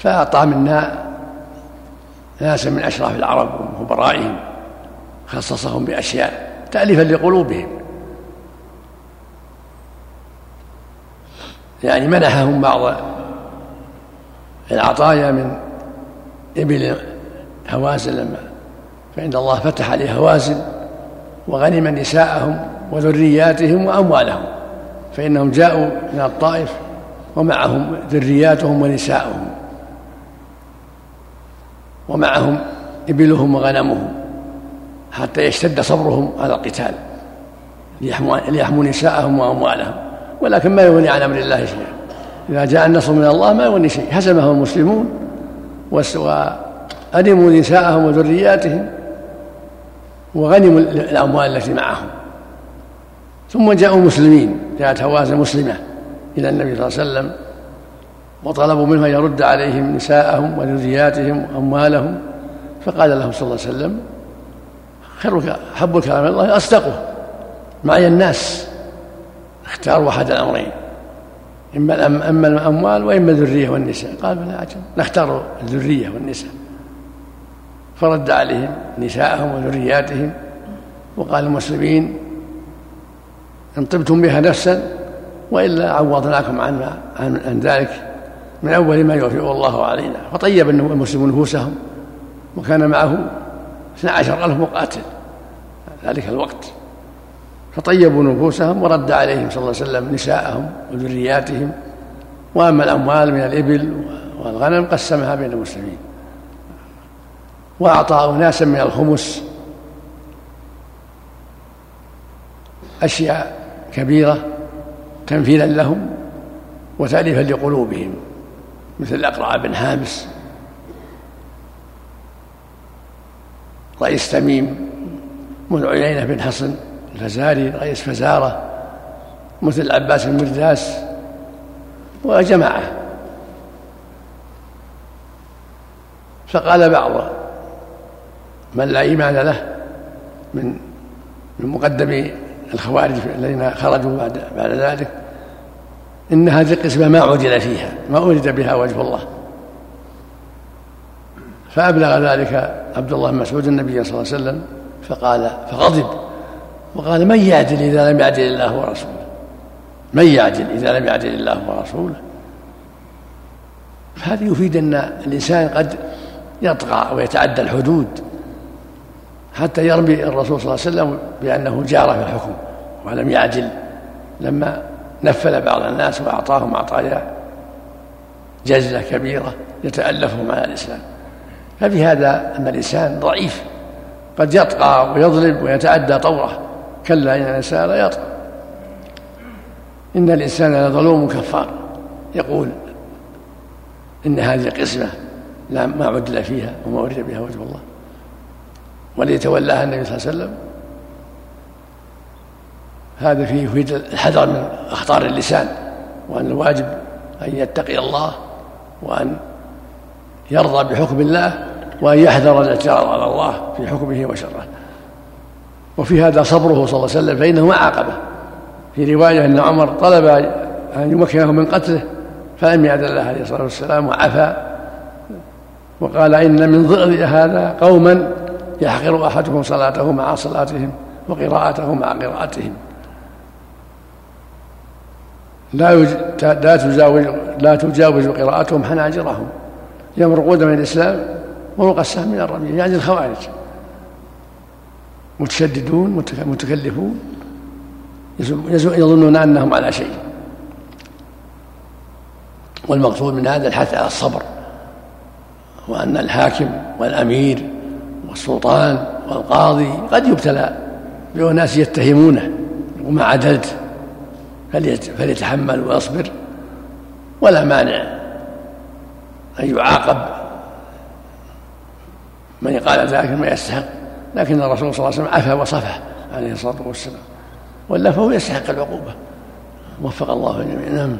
S2: فأعطى منا ناسا من أشراف العرب وكبرائهم خصصهم بأشياء تأليفا لقلوبهم. يعني منحهم بعض العطايا من إبل هوازن لما فإن الله فتح عليه هوازن وغنم نساءهم وذرياتهم وأموالهم فإنهم جاءوا من الطائف ومعهم ذرياتهم ونساءهم. ومعهم إبلهم وغنمهم حتى يشتد صبرهم على القتال ليحموا نساءهم وأموالهم. ولكن ما يغني عن أمر الله شيئا. إذا جاء النصر من الله ما يغني شيء. هزمهم المسلمون أدموا نساءهم وذرياتهم وغنموا الأموال التي معهم. ثم جاءوا مسلمين. جاءت هوازن مسلمة إلى النبي صلى الله عليه وسلم وطلبوا منه أن يرد عليهم نساءهم وذرياتهم وأموالهم. فقال لهم صلى الله عليه وسلم خيرك حب الكلام الله أصدقه معي الناس. اختاروا أحد الأمرين إما أما الأموال وإما الذرية والنساء. قال بلا عجب نختار الذرية والنساء. فرد عليهم نساءهم وذرياتهم وقال المسلمين إن طبتم بها نفسا وإلا عوضناكم عن, عن, عن ذلك. من أول ما يوفئ الله علينا. فطيب المسلمون نفوسهم وكان معه عشر ألف مقاتل. ذلك الوقت. فطيبوا نفوسهم ورد عليهم صلى الله عليه وسلم نساءهم وذرياتهم. وأما الأموال من الإبل والغنم قسمها بين المسلمين. وأعطى أناسا من الخمس أشياء كبيرة تنفيذا لهم وتأليفا لقلوبهم. مثل الأقرع بن حابس رئيس تميم مثل عيينة بن حصن الفزاري رئيس فزارة مثل العباس بن مرداس وجماعة. فقال بعض من لا إيمان له من من مقدمي الخوارج الذين خرجوا بعد بعد ذلك إن هذه القسمة ما عدل فيها ما أريد بها وجه الله. فأبلغ ذلك عبد الله بن مسعود النبي صلى الله عليه وسلم فقال فغضب وقال من يعدل إذا لم يعدل الله ورسوله؟ من يعدل إذا لم يعدل الله ورسوله؟ فهذا يفيد أن الإنسان قد يطغى ويتعدى الحدود حتى يرمي الرسول صلى الله عليه وسلم بأنه جار في الحكم ولم يعدل لما نفل بعض الناس وأعطاهم عطايا جزلة كبيرة يتألفهم على الإسلام. فبهذا أن الإنسان ضعيف. قد يطغى ويظلم ويتعدى طوره. كلا إن الإنسان لا يطغى. إن الإنسان لظلوم كفار. يقول إن هذه قسمة لا ما عدل فيها وما أريد بها وجه الله. وليتولاها النبي صلى الله عليه وسلم. هذا فيه يفيد الحذر من أخطار اللسان وأن الواجب أن يتقي الله وأن يرضى بحكم الله وأن يحذر الاعتراض على الله في حكمه وشره. وفي هذا صبره صلى الله عليه وسلم فإنه ما عاقبه في رواية أن عمر طلب أن يمكنه من قتله فلم يأذن الله عليه الصلاة والسلام وعفى. وقال إن من ضئر هذا قوما يحقر أحدهم صلاته مع صلاتهم وقراءته مع قراءتهم. لا لا تجاوز لا تجاوز قراءتهم حناجرهم. يمرقون من الإسلام ومرق من الرمي يعني الخوارج. متشددون متكلفون. يظنون أنهم على شيء. والمقصود من هذا الحث على الصبر وأن الحاكم والأمير والسلطان والقاضي قد يبتلى بأناس يتهمونه وما عدلت فليتحمل ويصبر. ولا مانع أن يعاقب من قال ذلك ما يستحق. لكن الرسول صلى الله عليه وسلم عفى وصفح عليه الصلاة والسلام. ولا فهو يستحق العقوبة. وفق الله جميعا نعم.